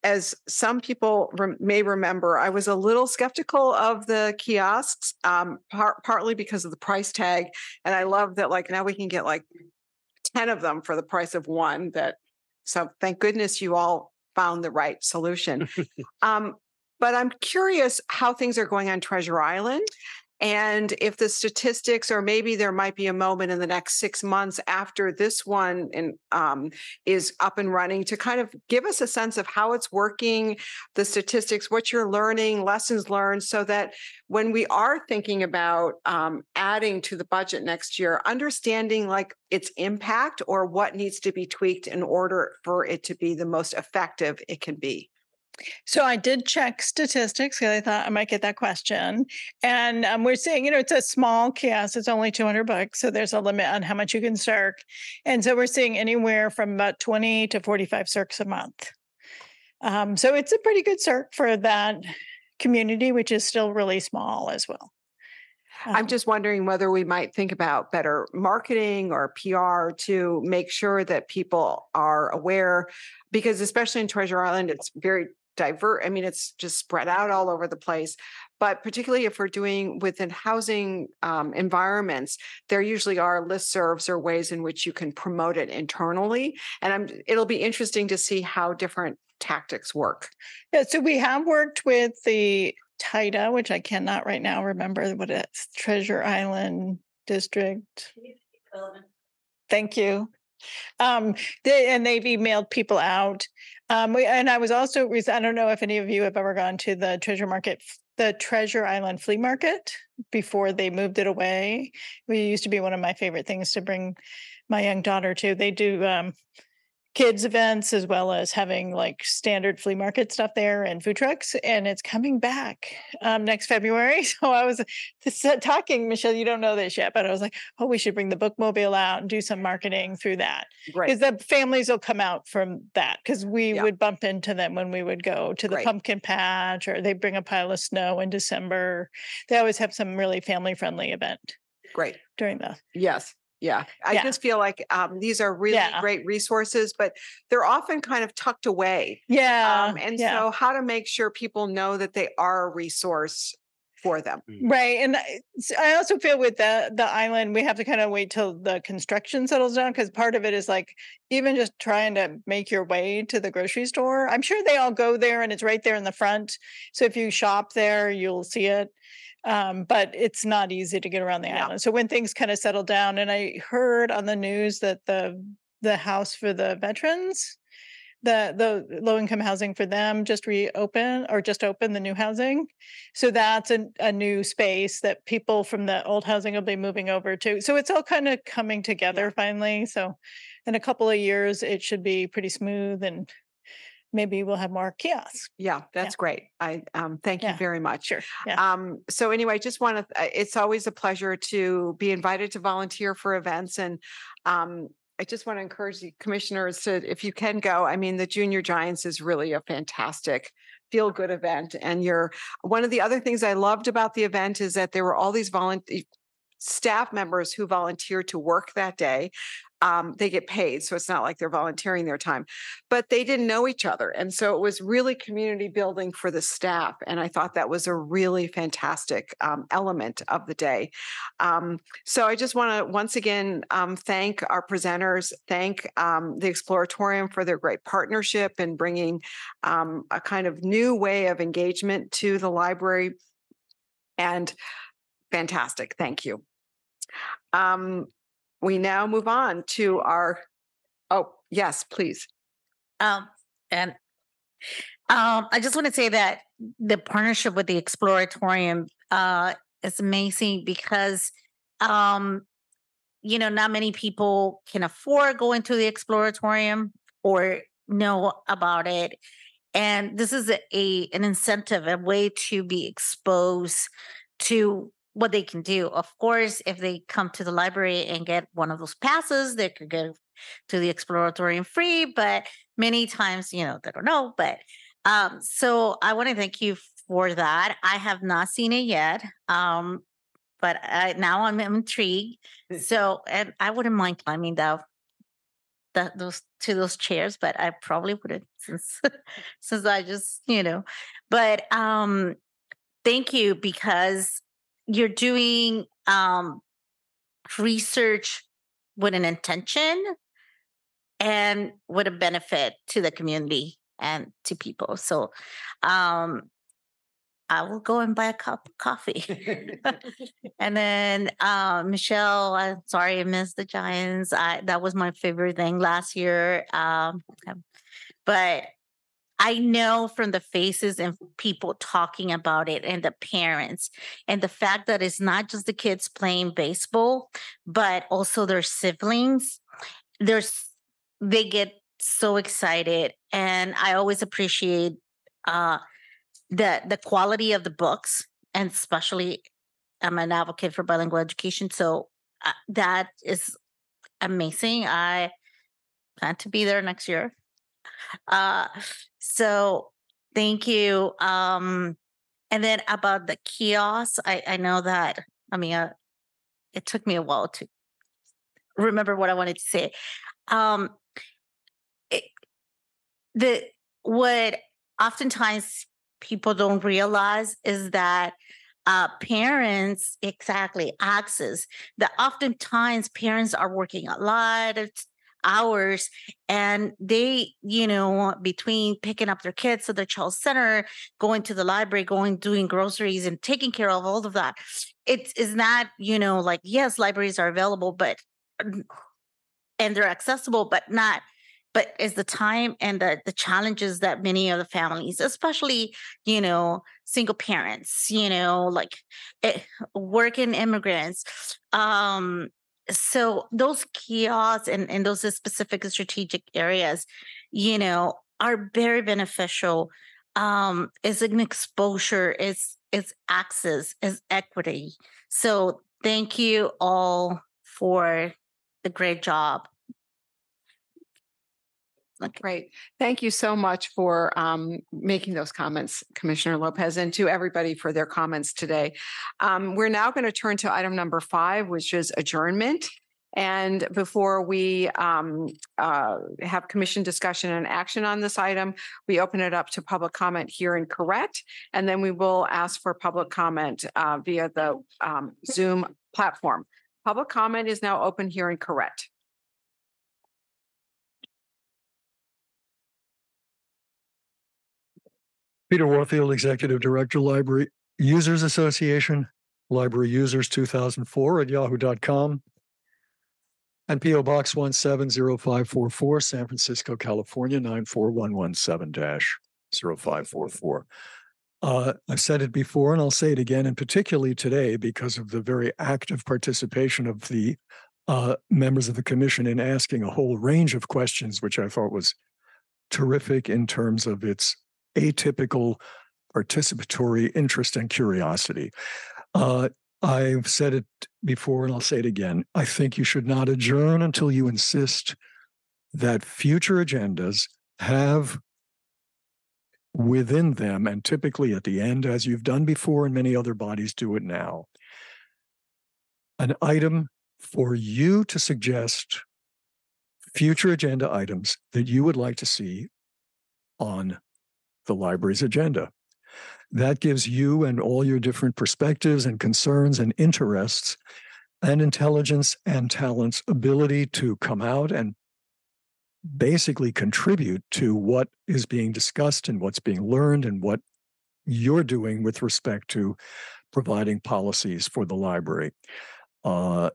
Speaker 2: as some people rem- may remember, I was a little skeptical of the kiosks, um, par- partly because of the price tag. And I love that, like, now we can get like 10 of them for the price of one that, so thank goodness you all found the right solution. um, but I'm curious how things are going on Treasure Island. And if the statistics, or maybe there might be a moment in the next six months after this one in, um, is up and running to kind of give us a sense of how it's working, the statistics, what you're learning, lessons learned, so that when we are thinking about um, adding to the budget next year, understanding like its impact or what needs to be tweaked in order for it to be the most effective it can be.
Speaker 15: So I did check statistics because I thought I might get that question. And um, we're seeing, you know, it's a small kiosk. It's only 200 bucks. So there's a limit on how much you can circ. And so we're seeing anywhere from about 20 to 45 circs a month. Um, so it's a pretty good circ for that community, which is still really small as well.
Speaker 2: I'm just wondering whether we might think about better marketing or PR to make sure that people are aware, because especially in Treasure Island, it's very diverse. I mean, it's just spread out all over the place. But particularly if we're doing within housing um, environments, there usually are listservs or ways in which you can promote it internally. And I'm, it'll be interesting to see how different tactics work.
Speaker 15: Yeah, so we have worked with the TIDA, which I cannot right now remember what it's Treasure Island District. Thank you. Um, they, and they've emailed people out. Um, we, and I was also, I don't know if any of you have ever gone to the Treasure Market, the Treasure Island Flea Market before they moved it away. We used to be one of my favorite things to bring my young daughter to. They do um, kids events as well as having like standard flea market stuff there and food trucks and it's coming back um, next february so i was talking michelle you don't know this yet but i was like oh we should bring the bookmobile out and do some marketing through that because the families will come out from that because we would bump into them when we would go to the
Speaker 2: Great.
Speaker 15: pumpkin patch or they bring a pile of snow in december they always have some really family friendly event
Speaker 2: Great.
Speaker 15: during the
Speaker 2: Yes. Yeah. I
Speaker 15: Yeah.
Speaker 2: just feel like um, these are really
Speaker 15: Yeah.
Speaker 2: great resources, but they're often kind of tucked away.
Speaker 15: yeah
Speaker 2: Um, and
Speaker 15: yeah.
Speaker 2: so, how to make sure people know that they are a resource for them.
Speaker 15: Right. And i also feel with the the island, we have to kind of wait till the construction settles down because part of it is like even just trying to make your way to the grocery store. I'm sure they all go there and it's right there in the front. So if you shop there, you'll see it. Um, but it's not easy to get around the island. So when things kind of settle down, and I heard on the news that the the house for the veterans the the low income housing for them just reopen or just open the new housing. So that's a, a new space that people from the old housing will be moving over to. So it's all kind of coming together finally. So in a couple of years it should be pretty smooth and maybe we'll have more kiosks
Speaker 2: Yeah, that's great. I um thank you
Speaker 15: Yeah,
Speaker 2: very much.
Speaker 15: sure, yeah.
Speaker 2: Um so anyway, I just want to it's always a pleasure to be invited to volunteer for events and um I just want to encourage the commissioners to if you can go. I mean, the Junior Giants is really a fantastic feel good event and you're one of the other things I loved about the event is that there were all these volunteer staff members who volunteered to work that day um, they get paid so it's not like they're volunteering their time but they didn't know each other and so it was really community building for the staff and i thought that was a really fantastic um, element of the day. Um, so i just want to once again um, thank our presenters thank um, the exploratorium for their great partnership and bringing um, a kind of new way of engagement to the library and fantastic thank you. Um, we now move on to our oh yes please
Speaker 13: Um, and um, I just want to say that the partnership with the Exploratorium uh, is amazing because, um, you know, not many people can afford going to the Exploratorium or know about it. And this is a, a an incentive, a way to be exposed to what they can do. Of course, if they come to the library and get one of those passes, they could go to the Exploratorium free, but many times, you know, they don't know. But um, so I want to thank you for that. I have not seen it yet. Um, but I, now I'm intrigued. So, and I wouldn't mind climbing down that those to those chairs, but I probably wouldn't since since I just, you know. But um thank you because you're doing um research with an intention and with a benefit to the community and to people. So um I will go and buy a cup of coffee. and then uh, Michelle, I'm sorry I missed the Giants. I that was my favorite thing last year. Um, but I know from the faces and people talking about it and the parents and the fact that it's not just the kids playing baseball, but also their siblings. There's they get so excited. And I always appreciate uh the the quality of the books and especially i'm an advocate for bilingual education so uh, that is amazing i plan to be there next year uh so thank you um and then about the kiosks i i know that i mean uh, it took me a while to remember what i wanted to say. Um it, the what oftentimes people don't realize is that uh, parents exactly access that oftentimes parents are working a lot of hours and they you know between picking up their kids at the child center going to the library going doing groceries and taking care of all of that. It is not you know like yes libraries are available but and they're accessible but not but is the time and the the challenges that many of the families especially you know single parents you know like eh, working immigrants um so those kiosks and, and those specific strategic areas you know are very beneficial um is an exposure is is access is equity. So thank you all for the great job
Speaker 2: Great. Thank you so much for um, making those comments, Commissioner Lopez, and to everybody for their comments today. Um, we're now going to turn to item number five, which is adjournment. And before we um, uh, have commission discussion and action on this item, we open it up to public comment here in Koret. And then we will ask for public comment uh, via the um, Zoom platform. Public comment is now open here in Koret.
Speaker 4: Peter Warfield, Executive Director, Library Users Association, Library Users two thousand four at yahoo.com. And PO Box one seven zero five four four, San Francisco, California, nine four one one seven dash zero five four four. Uh, I've said it before and I'll say it again, and particularly today because of the very active participation of the uh, members of the commission in asking a whole range of questions, which I thought was terrific in terms of its atypical participatory interest and curiosity. Uh, I've said it before and I'll say it again. I think you should not adjourn until you insist that future agendas have within them, and typically at the end, as you've done before, and many other bodies do it now, an item for you to suggest future agenda items that you would like to see on the library's agenda. That gives you and all your different perspectives and concerns and interests and intelligence and talents ability to come out and basically contribute to what is being discussed and what's being learned and what you're doing with respect to providing policies for the library. Uh,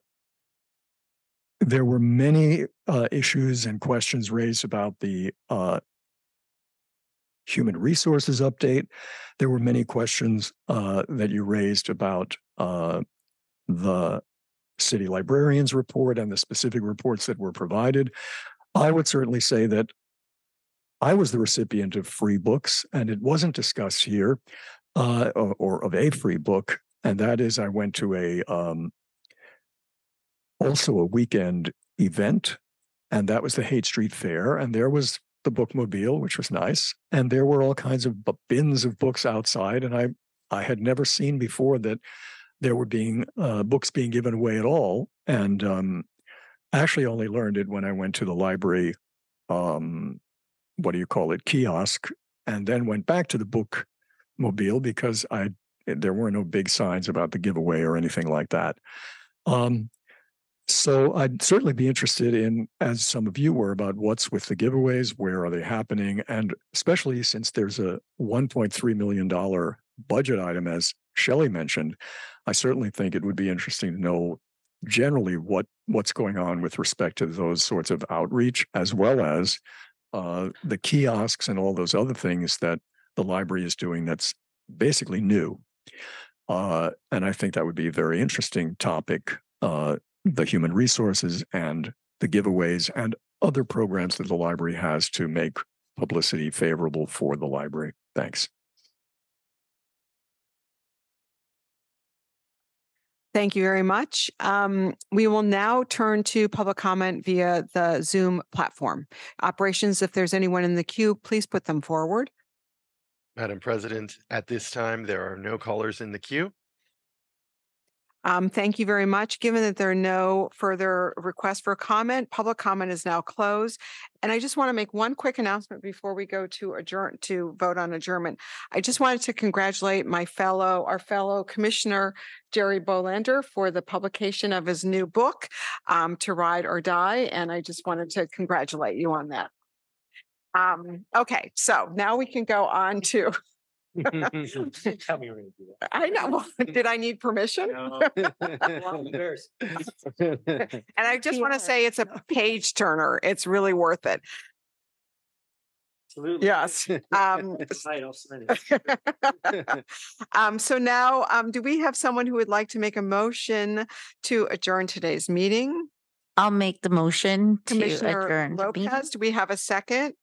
Speaker 4: there were many uh, issues and questions raised about the uh, human resources update. There were many questions uh, that you raised about uh, the city librarian's report and the specific reports that were provided. I would certainly say that I was the recipient of free books, and it wasn't discussed here, uh, or, or, of a free book, and that is I went to a um, also a weekend event, and that was the Haight Street Fair, and there was the bookmobile, which was nice, and there were all kinds of bins of books outside, and I I had never seen before that there were being uh, books being given away at all, and um, actually only learned it when I went to the library, um, what do you call it, kiosk, and then went back to the book mobile because I there were no big signs about the giveaway or anything like that. Um, so I'd certainly be interested in, as some of you were, about what's with the giveaways, where are they happening, and especially since there's a 1.3 million dollar budget item, as Shelley mentioned, I certainly think it would be interesting to know generally what what's going on with respect to those sorts of outreach, as well as uh, the kiosks and all those other things that the library is doing. That's basically new, uh, and I think that would be a very interesting topic uh, the human resources and the giveaways and other programs that the library has to make publicity favorable for the library. Thanks.
Speaker 2: Thank you very much. Um, we will now turn to public comment via the Zoom platform. Operations, if there's anyone in the queue, please put them forward.
Speaker 3: Madam President, at this time, there are no callers in the queue.
Speaker 2: Um, thank you very much. Given that there are no further requests for comment, public comment is now closed. And I just want to make one quick announcement before we go to adjourn to vote on adjournment. I just wanted to congratulate my fellow, our fellow commissioner, Jerry Bolander, for the publication of his new book, um, To Ride or Die. And I just wanted to congratulate you on that. Um, okay, so now we can go on to
Speaker 10: Tell me when to do that.
Speaker 2: I know. Did I need permission?
Speaker 10: No.
Speaker 2: And I just want to say it's a page turner. It's really worth it.
Speaker 10: Absolutely.
Speaker 2: Yes. Um,
Speaker 10: Tonight, I'll send it.
Speaker 2: um, so now, um, do we have someone who would like to make a motion to adjourn today's meeting?
Speaker 13: I'll make the motion to
Speaker 2: Commissioner
Speaker 13: adjourn. the meeting.
Speaker 2: Lopez, do we have a second?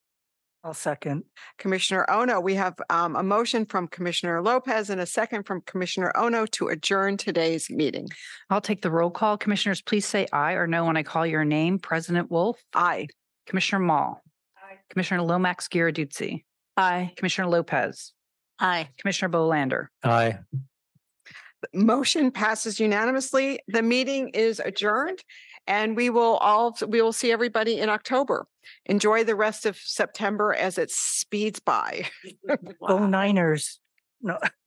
Speaker 11: I'll second.
Speaker 2: Commissioner Ono, we have um, a motion from Commissioner Lopez and a second from Commissioner Ono to adjourn today's meeting.
Speaker 1: I'll take the roll call. Commissioners, please say aye or no when I call your name. President Wolf,
Speaker 2: Aye.
Speaker 1: Commissioner Mall. Commissioner Lomax Giarduzzi,
Speaker 6: Aye.
Speaker 1: Commissioner Lopez,
Speaker 13: Aye.
Speaker 1: Commissioner Bolander.
Speaker 10: Aye.
Speaker 2: Motion passes unanimously. The meeting is adjourned and we will all, we will see everybody in October. Enjoy the rest of September as it speeds by.
Speaker 11: Go Niners. No.